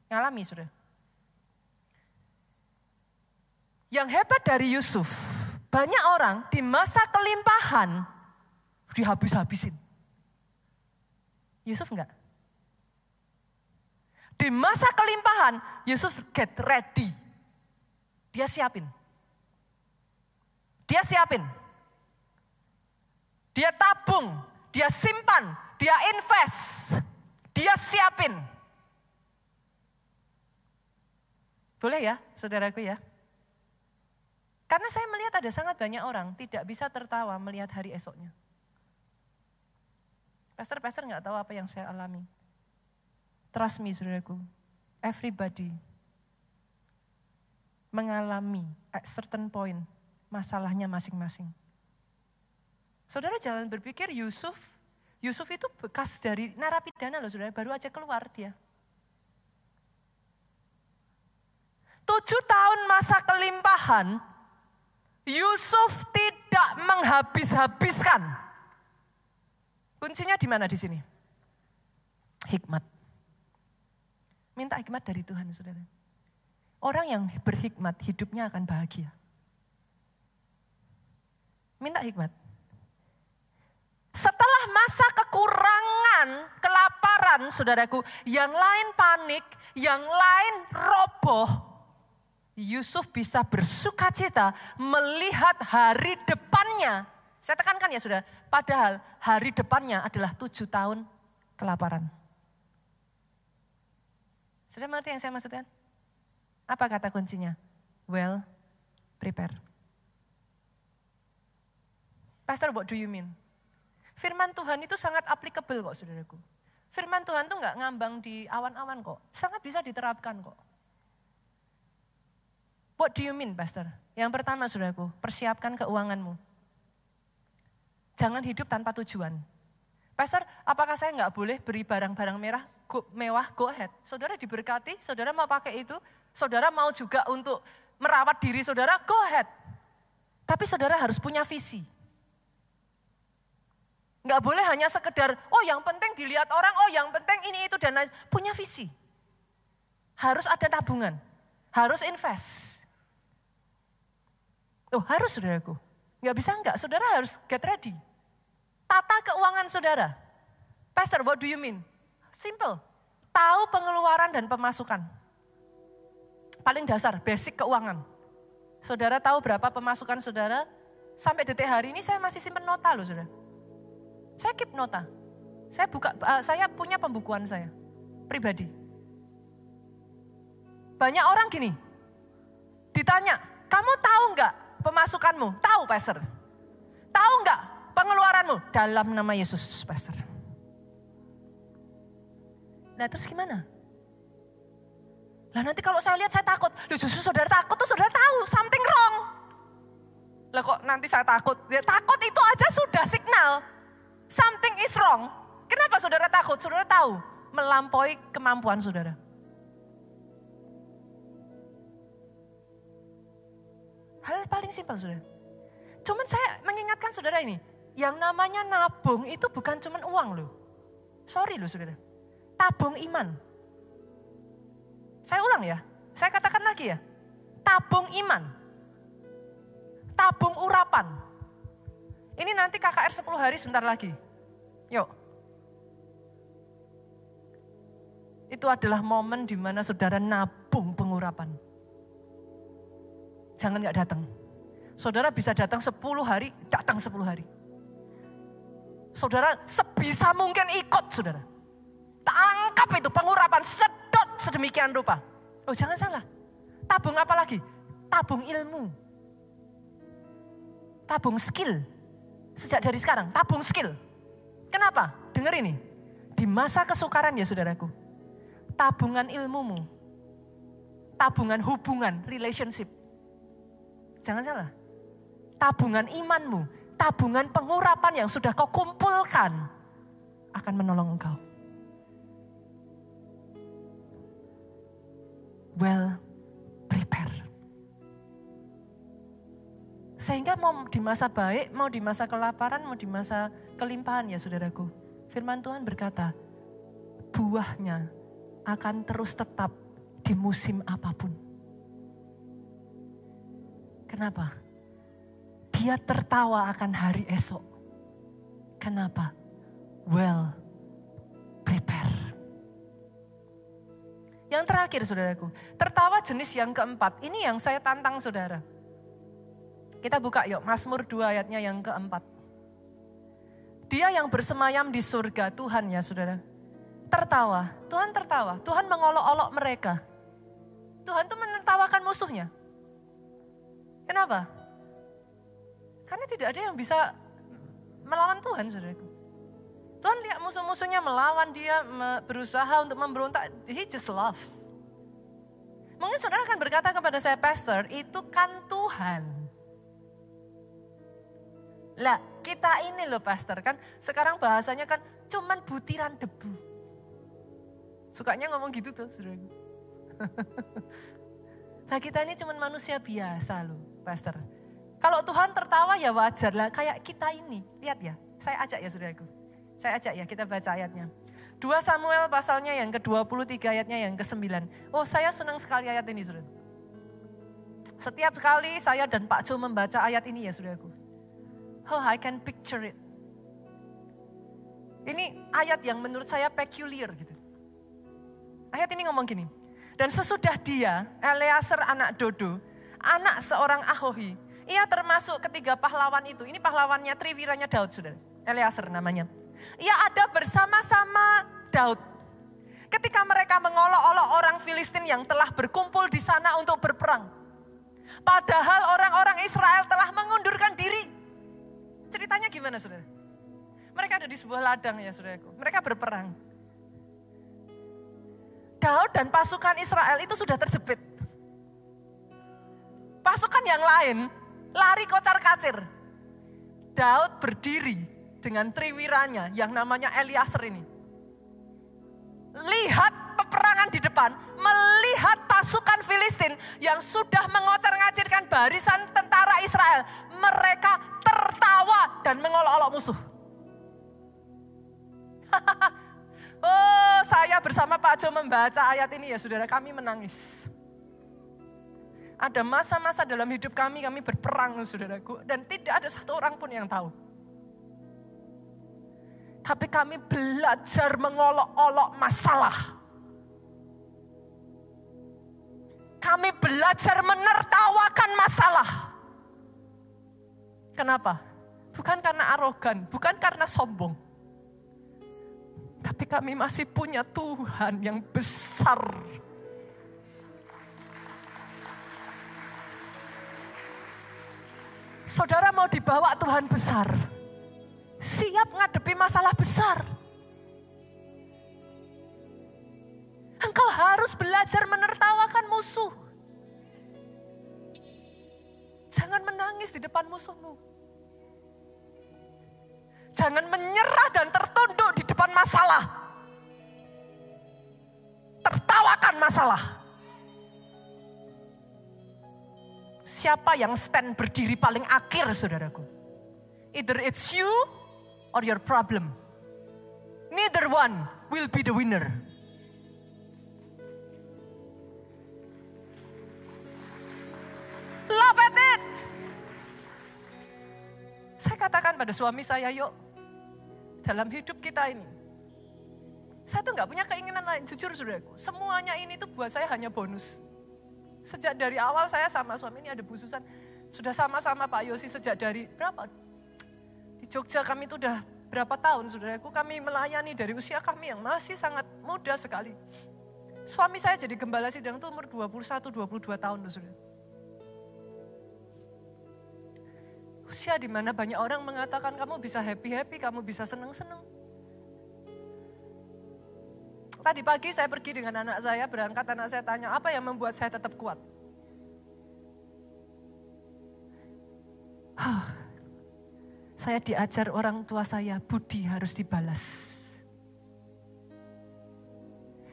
Ngalami sudah. Yang hebat dari Yusuf, banyak orang di masa kelimpahan dihabis-habisin. Yusuf enggak? Di masa kelimpahan, Yusuf get ready. Dia siapin. Dia siapin. Dia tabung, dia simpan, dia invest, dia siapin. Boleh ya, saudaraku ya? Karena saya melihat ada sangat banyak orang tidak bisa tertawa melihat hari esoknya. Pastor-pastor nggak tahu apa yang saya alami. Trust me, saudaraku. Everybody mengalami at certain point masalahnya masing-masing. Saudara jangan berpikir Yusuf Yusuf itu bekas dari narapidana loh saudara, baru aja keluar dia. Tujuh tahun masa kelimpahan, Yusuf tidak menghabis-habiskan. Kuncinya di mana di sini? Hikmat. Minta hikmat dari Tuhan, saudara. Orang yang berhikmat hidupnya akan bahagia. Minta hikmat. Setelah masa kekurangan, kelaparan, saudaraku, yang lain panik, yang lain roboh, Yusuf bisa bersuka cita melihat hari depannya. Saya tekankan ya sudah, padahal hari depannya adalah tujuh tahun kelaparan. Sudah mengerti yang saya maksudkan? Apa kata kuncinya? Well, prepare. Pastor, what do you mean? Firman Tuhan itu sangat applicable kok saudaraku. Firman Tuhan tuh nggak ngambang di awan-awan kok. Sangat bisa diterapkan kok. What do you mean, Pastor? Yang pertama, saudaraku, persiapkan keuanganmu. Jangan hidup tanpa tujuan. Pastor, apakah saya nggak boleh beri barang-barang merah go, mewah? Go ahead. Saudara diberkati, saudara mau pakai itu, saudara mau juga untuk merawat diri saudara, go ahead. Tapi saudara harus punya visi. Nggak boleh hanya sekedar, oh yang penting dilihat orang, oh yang penting ini itu dan lain. Punya visi. Harus ada tabungan. Harus invest. Oh harus saudaraku. Nggak bisa enggak, saudara harus get ready. Tata keuangan saudara. Pastor, what do you mean? Simple. Tahu pengeluaran dan pemasukan. Paling dasar, basic keuangan. Saudara tahu berapa pemasukan saudara? Sampai detik hari ini saya masih simpen nota loh saudara. Saya keep nota. Saya buka, uh, saya punya pembukuan saya pribadi. Banyak orang gini, ditanya, kamu tahu nggak pemasukanmu? Tahu, Pastor. Tahu nggak pengeluaranmu? Dalam nama Yesus, Pastor. Nah terus gimana? Lah nanti kalau saya lihat saya takut. Loh justru saudara takut tuh saudara tahu something wrong. Lah kok nanti saya takut? Ya takut itu aja sudah signal. Something is wrong. Kenapa saudara takut? Saudara tahu melampaui kemampuan saudara. Hal paling simpel saudara. Cuman saya mengingatkan saudara ini, yang namanya nabung itu bukan cuman uang loh. Sorry loh saudara. Tabung iman. Saya ulang ya, saya katakan lagi ya. Tabung iman. Tabung urapan. Ini nanti KKR 10 hari sebentar lagi. Yuk. Itu adalah momen di mana saudara nabung pengurapan. Jangan gak datang. Saudara bisa datang 10 hari, datang 10 hari. Saudara sebisa mungkin ikut saudara. Tangkap itu pengurapan, sedot sedemikian rupa. Oh jangan salah. Tabung apa lagi? Tabung ilmu. Tabung skill. Sejak dari sekarang, tabung skill. Kenapa? Dengar ini. Di masa kesukaran ya saudaraku. Tabungan ilmumu. Tabungan hubungan, relationship. Jangan salah. Tabungan imanmu, tabungan pengurapan yang sudah kau kumpulkan akan menolong engkau. Well prepare. Sehingga mau di masa baik, mau di masa kelaparan, mau di masa kelimpahan ya saudaraku. Firman Tuhan berkata, buahnya akan terus tetap di musim apa pun. Kenapa? Dia tertawa akan hari esok. Kenapa? Well, prepare. Yang terakhir saudaraku, tertawa jenis yang keempat. Ini yang saya tantang saudara. Kita buka yuk, Mazmur 2 ayatnya yang keempat. Dia yang bersemayam di surga Tuhan ya saudara. Tertawa, Tuhan tertawa, Tuhan mengolok-olok mereka. Tuhan tuh menertawakan musuhnya. Kenapa? Karena tidak ada yang bisa melawan Tuhan, saudaraku. Tuhan lihat musuh-musuhnya melawan dia, berusaha untuk memberontak. He just love. Mungkin saudara akan berkata kepada saya, Pastor, itu kan Tuhan. Lah, kita ini loh Pastor, kan sekarang bahasanya kan cuman butiran debu. Sukanya ngomong gitu tuh, saudaraku. nah kita ini cuman manusia biasa loh, Pastor. Kalau Tuhan tertawa ya wajar lah kayak kita ini. Lihat ya, saya ajak ya saudaraku. Saya ajak ya, kita baca ayatnya. 2 Samuel pasalnya yang ke-23 ayatnya yang ke-9. Oh saya senang sekali ayat ini saudara. Setiap kali saya dan Pak Jo membaca ayat ini ya saudaraku. Oh I can picture it. Ini ayat yang menurut saya peculiar gitu. Ayat ini ngomong gini. Dan sesudah dia, Eleazar anak Dodo, anak seorang Ahohi, ia termasuk ketiga pahlawan itu. Ini pahlawannya Triwiranya Daud, saudara. Eleazar namanya. Ia ada bersama-sama Daud. Ketika mereka mengolok-olok orang Filistin yang telah berkumpul di sana untuk berperang. Padahal orang-orang Israel telah mengundurkan diri. Ceritanya gimana saudara? Mereka ada di sebuah ladang ya saudaraku. Mereka berperang. Daud dan pasukan Israel itu sudah terjepit. Pasukan yang lain lari kocar kacir. Daud berdiri dengan triwiranya yang namanya Eliaser ini. Lihat peperangan di depan, melihat pasukan Filistin yang sudah mengocar-ngacirkan barisan tentara Israel. Mereka tertawa dan mengolok-olok musuh. oh, saya bersama Pak Jo membaca ayat ini ya saudara, kami menangis. Ada masa-masa dalam hidup kami, kami berperang saudaraku. Dan tidak ada satu orang pun yang tahu. Tapi kami belajar mengolok-olok masalah. Kami belajar menertawakan masalah. Kenapa? Bukan karena arogan, bukan karena sombong. Tapi kami masih punya Tuhan yang besar Saudara mau dibawa Tuhan besar. Siap ngadepi masalah besar. Engkau harus belajar menertawakan musuh. Jangan menangis di depan musuhmu. Jangan menyerah dan tertunduk di masalah. Tertawakan masalah. Siapa yang stand berdiri paling akhir saudaraku? Either it's you or your problem. Neither one will be the winner. Love at it. Saya katakan pada suami saya, yuk dalam hidup kita ini. Saya tuh nggak punya keinginan lain, jujur saudaraku. Semuanya ini tuh buat saya hanya bonus. Sejak dari awal saya sama suami ini ada bususan. Sudah sama-sama Pak Yosi sejak dari berapa? Di Jogja kami itu udah berapa tahun saudaraku. Kami melayani dari usia kami yang masih sangat muda sekali. Suami saya jadi gembala sidang itu umur 21-22 tahun loh saudara. Usia di mana banyak orang mengatakan kamu bisa happy-happy, kamu bisa seneng-seneng. Tadi pagi saya pergi dengan anak saya, berangkat anak saya tanya, apa yang membuat saya tetap kuat? Huh. Saya diajar orang tua saya, budi harus dibalas.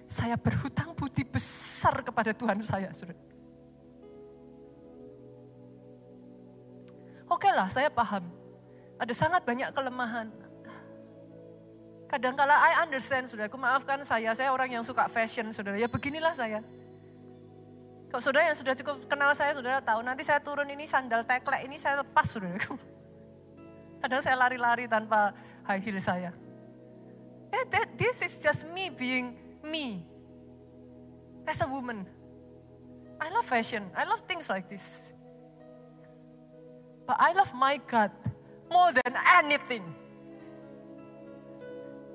Saya berhutang budi besar kepada Tuhan saya. Oke lah, saya paham. Ada sangat banyak kelemahan. Kadang kala I understand, saudara. Aku maafkan saya, saya orang yang suka fashion, saudara. Ya beginilah saya. Kalau saudara yang sudah cukup kenal saya, saudara tahu. Nanti saya turun ini sandal teklek ini saya lepas, saudara. Kadang saya lari-lari tanpa high heel saya. Yeah, that, this is just me being me. As a woman. I love fashion. I love things like this. But I love my God more than anything.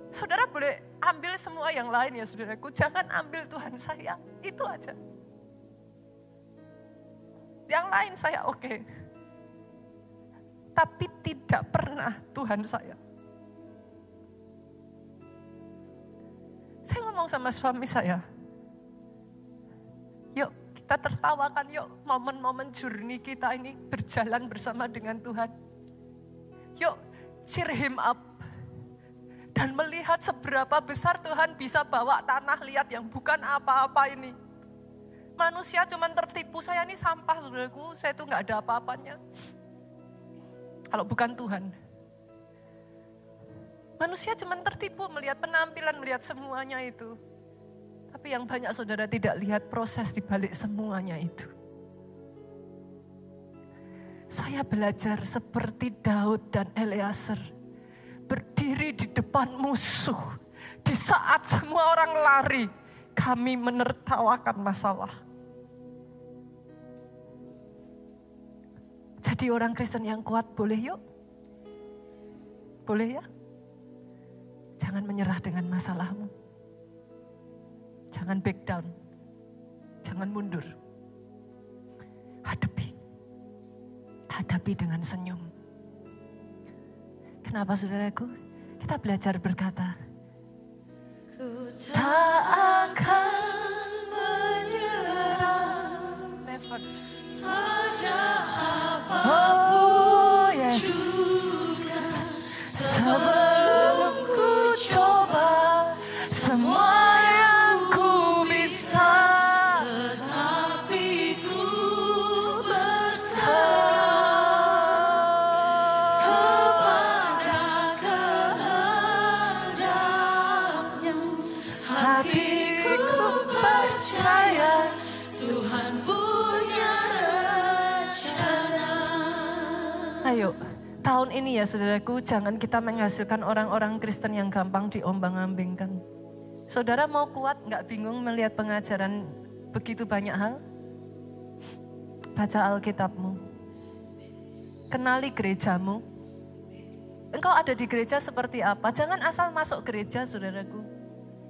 Saudara boleh ambil semua yang lain ya saudaraku. Jangan ambil Tuhan saya. Itu aja. Yang lain saya oke. Tapi tidak pernah Tuhan saya. Saya ngomong sama suami saya. Yuk kita tertawakan yuk momen-momen journey kita ini berjalan bersama dengan Tuhan. Yuk cheer him up dan melihat seberapa besar Tuhan bisa bawa tanah liat yang bukan apa-apa ini. Manusia cuma tertipu, saya ini sampah saudaraku, saya itu nggak ada apa-apanya. Kalau bukan Tuhan. Manusia cuma tertipu melihat penampilan, melihat semuanya itu. Tapi yang banyak saudara tidak lihat proses di balik semuanya itu. Saya belajar seperti Daud dan Eleazar berdiri di depan musuh. Di saat semua orang lari, kami menertawakan masalah. Jadi orang Kristen yang kuat boleh yuk? Boleh ya? Jangan menyerah dengan masalahmu. Jangan back down. Jangan mundur. Hadapi. Hadapi dengan senyum. Kenapa saudaraku? Kita belajar berkata. Ku tak akan menyerah. Never. Ada apa pun oh, yes. juga. Ini ya saudaraku, jangan kita menghasilkan orang-orang Kristen yang gampang diombang-ambingkan. Saudara mau kuat, nggak bingung melihat pengajaran begitu banyak hal? Baca Alkitabmu. Kenali gerejamu. Engkau ada di gereja seperti apa? Jangan asal masuk gereja, saudaraku.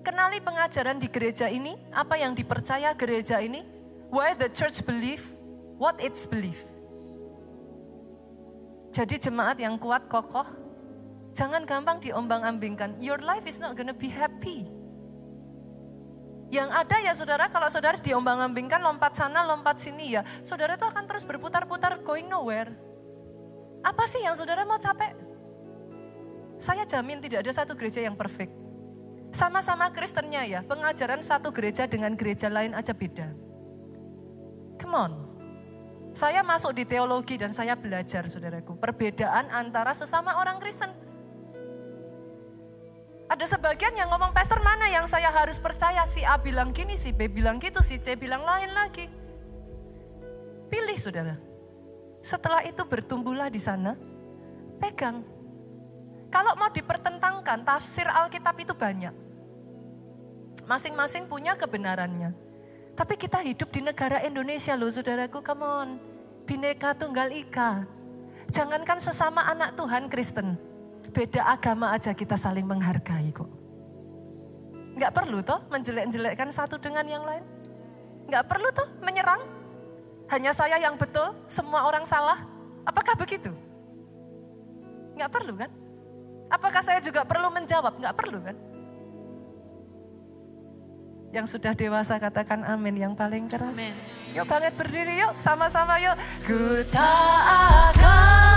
Kenali pengajaran di gereja ini, apa yang dipercaya gereja ini, why the church believe, what its believe. Jadi jemaat yang kuat, kokoh, jangan gampang diombang-ambingkan. Your life is not gonna be happy. Yang ada ya saudara, kalau saudara diombang-ambingkan lompat sana, lompat sini ya, saudara itu akan terus berputar-putar going nowhere. Apa sih yang saudara mau capek? Saya jamin tidak ada satu gereja yang perfect. Sama-sama Kristennya ya, pengajaran satu gereja dengan gereja lain aja beda. Come on. Saya masuk di teologi dan saya belajar saudaraku. Perbedaan antara sesama orang Kristen. Ada sebagian yang ngomong, pastor mana yang saya harus percaya? Si A bilang gini, si B bilang gitu, si C bilang lain lagi. Pilih saudara. Setelah itu bertumbuhlah di sana, pegang. Kalau mau dipertentangkan, tafsir Alkitab itu banyak. Masing-masing punya kebenarannya. Tapi kita hidup di negara Indonesia loh saudaraku, come on. Bineka Tunggal Ika. Jangankan sesama anak Tuhan Kristen beda agama aja kita saling menghargai kok. Enggak perlu toh menjelek-jelekkan satu dengan yang lain. Enggak perlu toh menyerang. Hanya saya yang betul, semua orang salah. Apakah begitu? Enggak perlu kan? Apakah saya juga perlu menjawab? Enggak perlu kan? Yang sudah dewasa katakan amin yang paling keras. Amin. Yuk banget berdiri yuk sama-sama yuk. Ku tak akan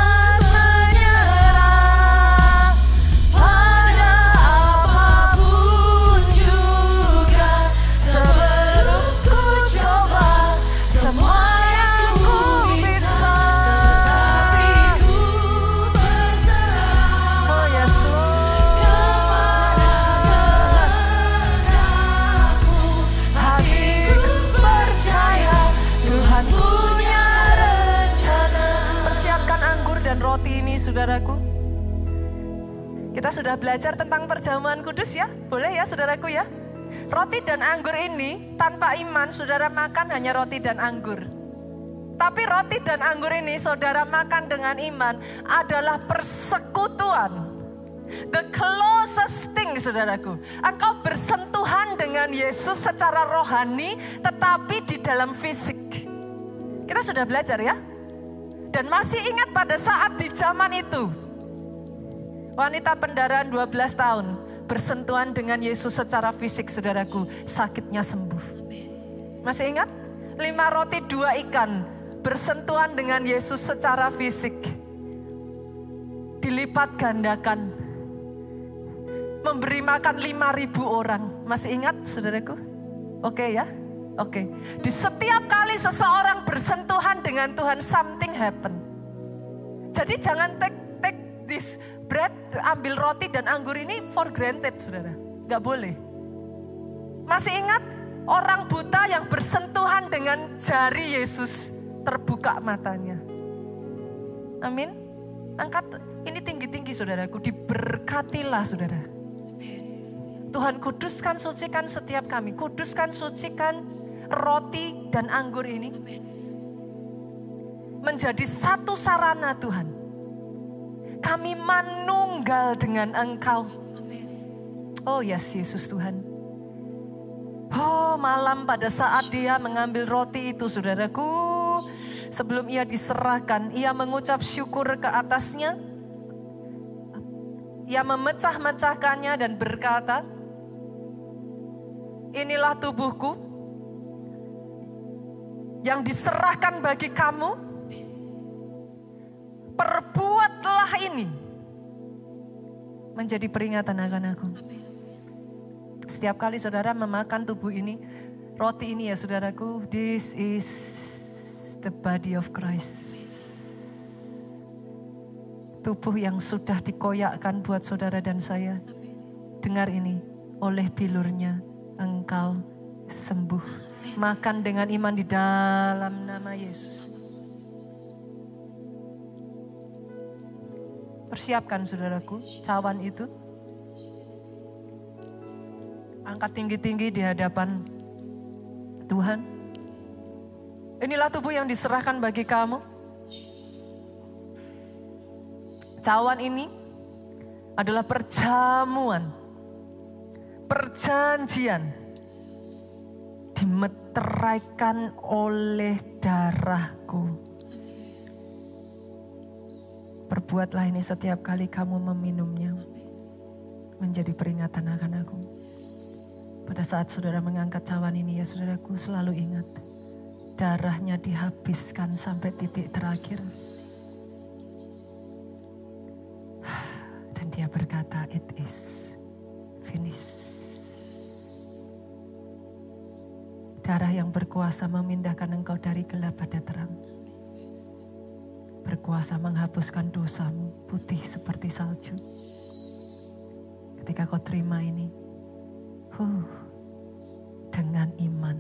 tentang perjamuan kudus ya? Boleh ya saudaraku ya? Roti dan anggur ini tanpa iman saudara makan hanya roti dan anggur. Tapi roti dan anggur ini saudara makan dengan iman adalah persekutuan. The closest thing saudaraku. Engkau bersentuhan dengan Yesus secara rohani tetapi di dalam fisik. Kita sudah belajar ya? Dan masih ingat pada saat di zaman itu, wanita pendarahan 12 tahun bersentuhan dengan Yesus secara fisik, saudaraku, sakitnya sembuh. Masih ingat? Lima roti dua ikan bersentuhan dengan Yesus secara fisik. Dilipat gandakan. Memberi makan lima ribu orang. Masih ingat saudaraku? Oke ya? Oke, okay. di setiap kali seseorang bersentuhan dengan Tuhan, something happen. Jadi jangan take, take this bread, ambil roti dan anggur ini for granted, saudara. Gak boleh. Masih ingat orang buta yang bersentuhan dengan jari Yesus terbuka matanya. Amin. Angkat ini tinggi-tinggi saudaraku, diberkatilah saudara. Tuhan kuduskan, sucikan setiap kami. Kuduskan, sucikan roti dan anggur ini menjadi satu sarana Tuhan. Kami manunggal dengan Engkau. Oh yes Yesus Tuhan. Oh malam pada saat dia mengambil roti itu saudaraku. Sebelum ia diserahkan, ia mengucap syukur ke atasnya. Ia memecah-mecahkannya dan berkata, Inilah tubuhku yang diserahkan bagi kamu, ini menjadi peringatan akan aku. Setiap kali saudara memakan tubuh ini, roti ini ya saudaraku, this is the body of Christ. Tubuh yang sudah dikoyakkan buat saudara dan saya. Dengar ini, oleh bilurnya engkau sembuh makan dengan iman di dalam nama Yesus. Persiapkan saudaraku, cawan itu. Angkat tinggi-tinggi di hadapan Tuhan. Inilah tubuh yang diserahkan bagi kamu. Cawan ini adalah perjamuan, perjanjian dimeteraikan oleh darahku. Perbuatlah ini setiap kali kamu meminumnya. Menjadi peringatan akan aku. Pada saat saudara mengangkat cawan ini ya saudaraku selalu ingat. Darahnya dihabiskan sampai titik terakhir. Dan dia berkata, it is finished. Darah yang berkuasa memindahkan engkau dari gelap pada terang. Berkuasa menghapuskan dosamu putih seperti salju. Ketika kau terima ini, huh, dengan iman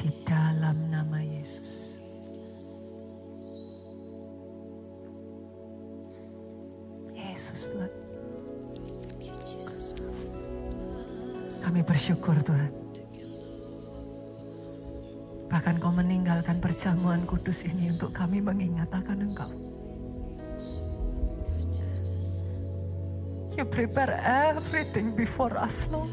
di dalam nama Yesus. Yesus Tuhan. Kami bersyukur Tuhan. Bahkan kau meninggalkan perjamuan kudus ini untuk kami mengingat akan engkau. You prepare everything before us, Lord.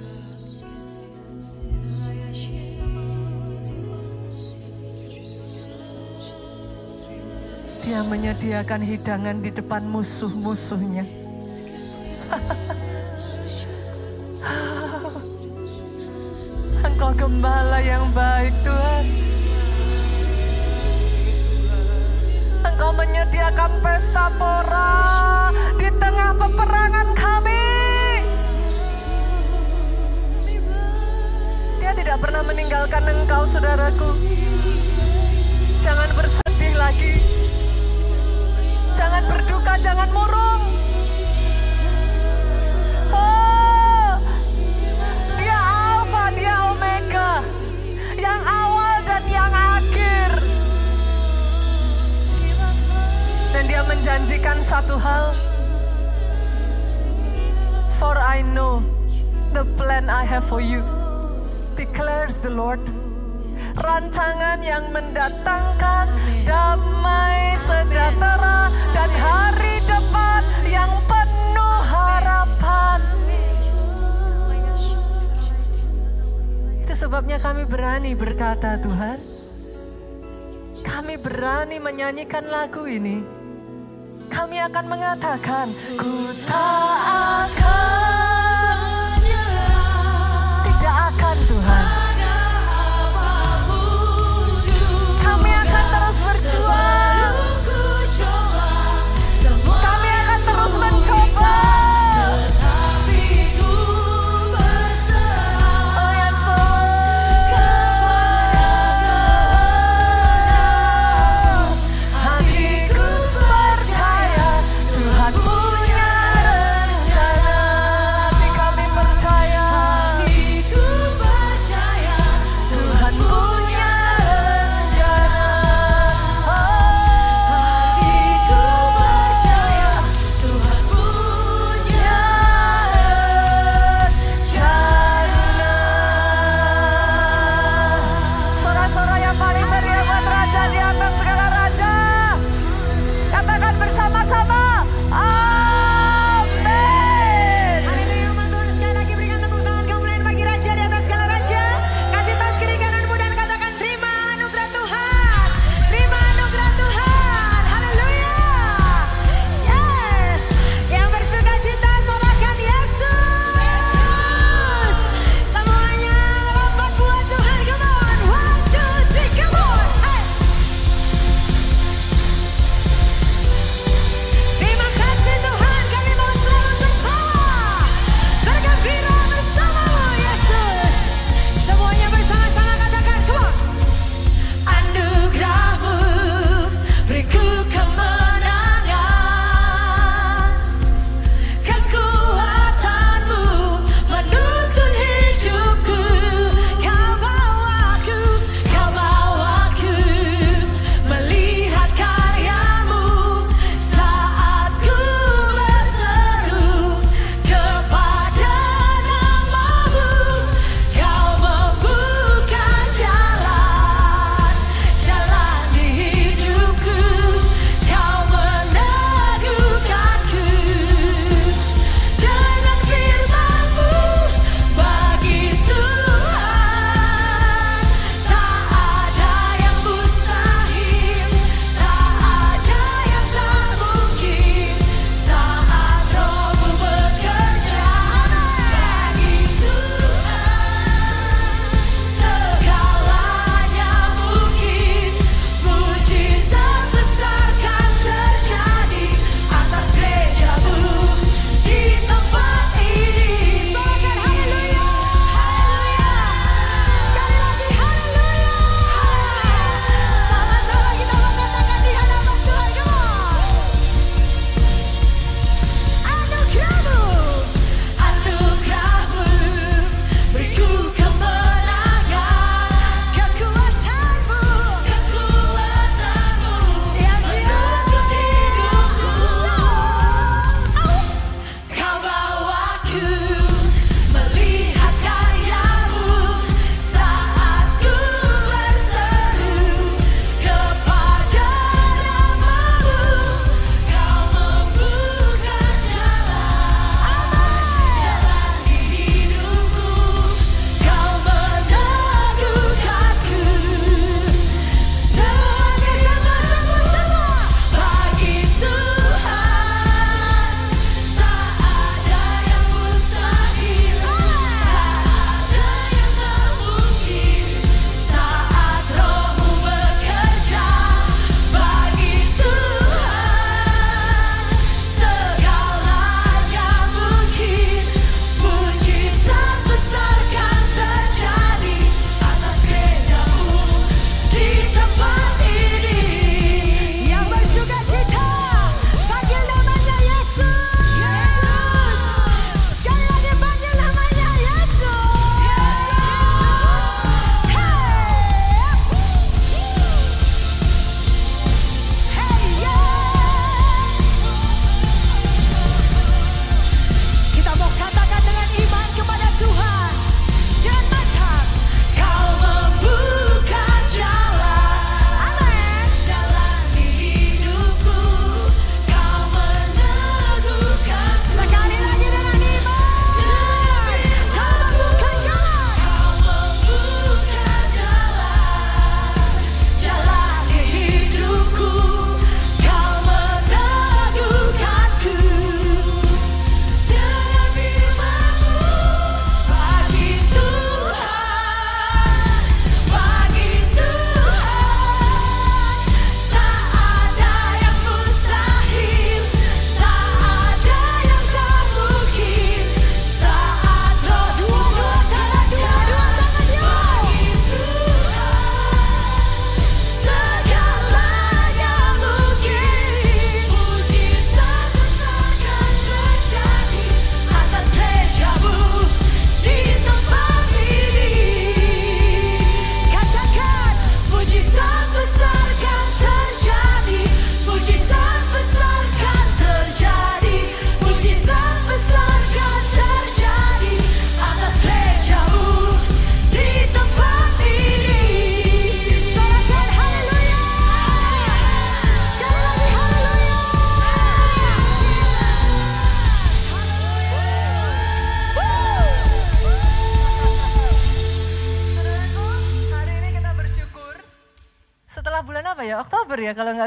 Dia menyediakan hidangan di depan musuh-musuhnya. Menyediakan pesta pora di tengah peperangan kami. Dia tidak pernah meninggalkan engkau, saudaraku. Jangan bersedih lagi. Jangan berduka, jangan murung. Oh, dia Alfa, dia Omega. Yang awal menjanjikan satu hal. For I know the plan I have for you, declares the Lord. Rancangan yang mendatangkan damai sejahtera dan hari depan yang penuh harapan. Itu sebabnya kami berani berkata Tuhan, kami berani menyanyikan lagu ini akan mengatakan, ku tak akan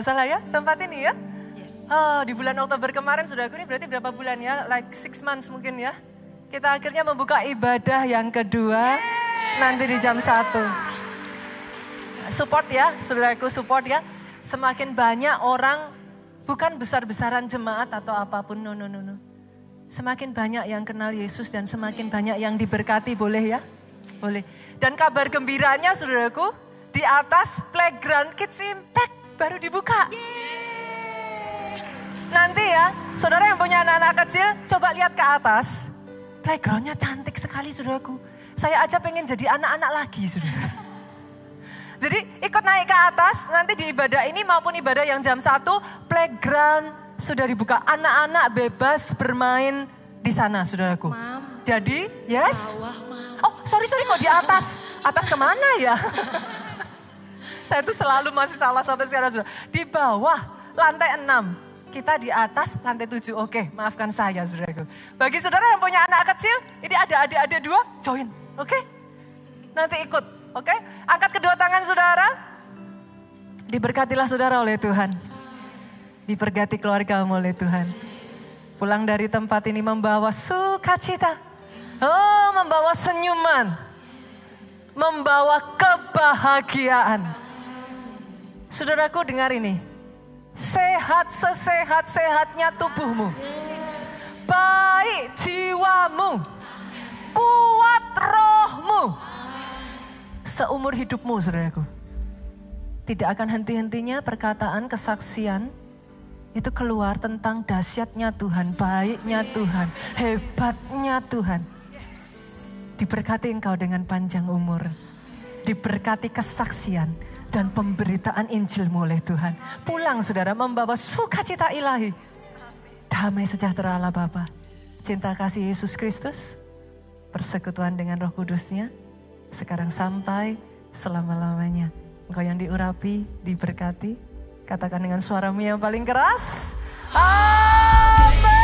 nggak salah ya tempat ini ya? Oh, di bulan Oktober kemarin sudah ini berarti berapa bulan ya? Like six months mungkin ya? Kita akhirnya membuka ibadah yang kedua nanti di jam satu. Support ya, saudaraku support ya. Semakin banyak orang bukan besar-besaran jemaat atau apa pun, no no no no. Semakin banyak yang kenal Yesus dan semakin banyak yang diberkati, boleh ya? Boleh. Dan kabar gembiranya saudaraku, di atas playground Kids Impact baru dibuka. Nanti ya, saudara yang punya anak-anak kecil, coba lihat ke atas. Playgroundnya cantik sekali saudaraku. Saya aja pengen jadi anak-anak lagi saudara. Jadi ikut naik ke atas, nanti di ibadah ini maupun ibadah yang jam satu, playground sudah dibuka. Anak-anak bebas bermain di sana, saudaraku. Mam. Jadi, yes. Bawah, mam. Oh, sorry, sorry kok di atas. Atas ke mana ya? Saya tuh selalu masih salah sampai sekarang, saudara. Di bawah, lantai enam. Kita di atas lantai tujuh. Oke, maafkan saya, saudaraku. Bagi saudara yang punya anak kecil, ini ada adik-adik dua, join. Oke? Nanti ikut. Oke, angkat kedua tangan saudara. Diberkatilah saudara oleh Tuhan. Diberkati keluarga oleh Tuhan. Pulang dari tempat ini membawa sukacita. Oh, membawa senyuman. Membawa kebahagiaan. Saudaraku dengar ini. Sehat sesehat-sehatnya tubuhmu. Baik jiwamu. Kuat rohmu seumur hidupmu saudaraku. Tidak akan henti-hentinya perkataan kesaksian itu keluar tentang dahsyatnya Tuhan, baiknya Tuhan, hebatnya Tuhan. Diberkati engkau dengan panjang umur. Diberkati kesaksian dan pemberitaan Injilmu oleh Tuhan. Pulang saudara membawa sukacita ilahi. Damai sejahtera Allah Bapa. Cinta kasih Yesus Kristus. Persekutuan dengan roh kudusnya sekarang sampai selama-lamanya. Engkau yang diurapi, diberkati, katakan dengan suaramu yang paling keras. Amin.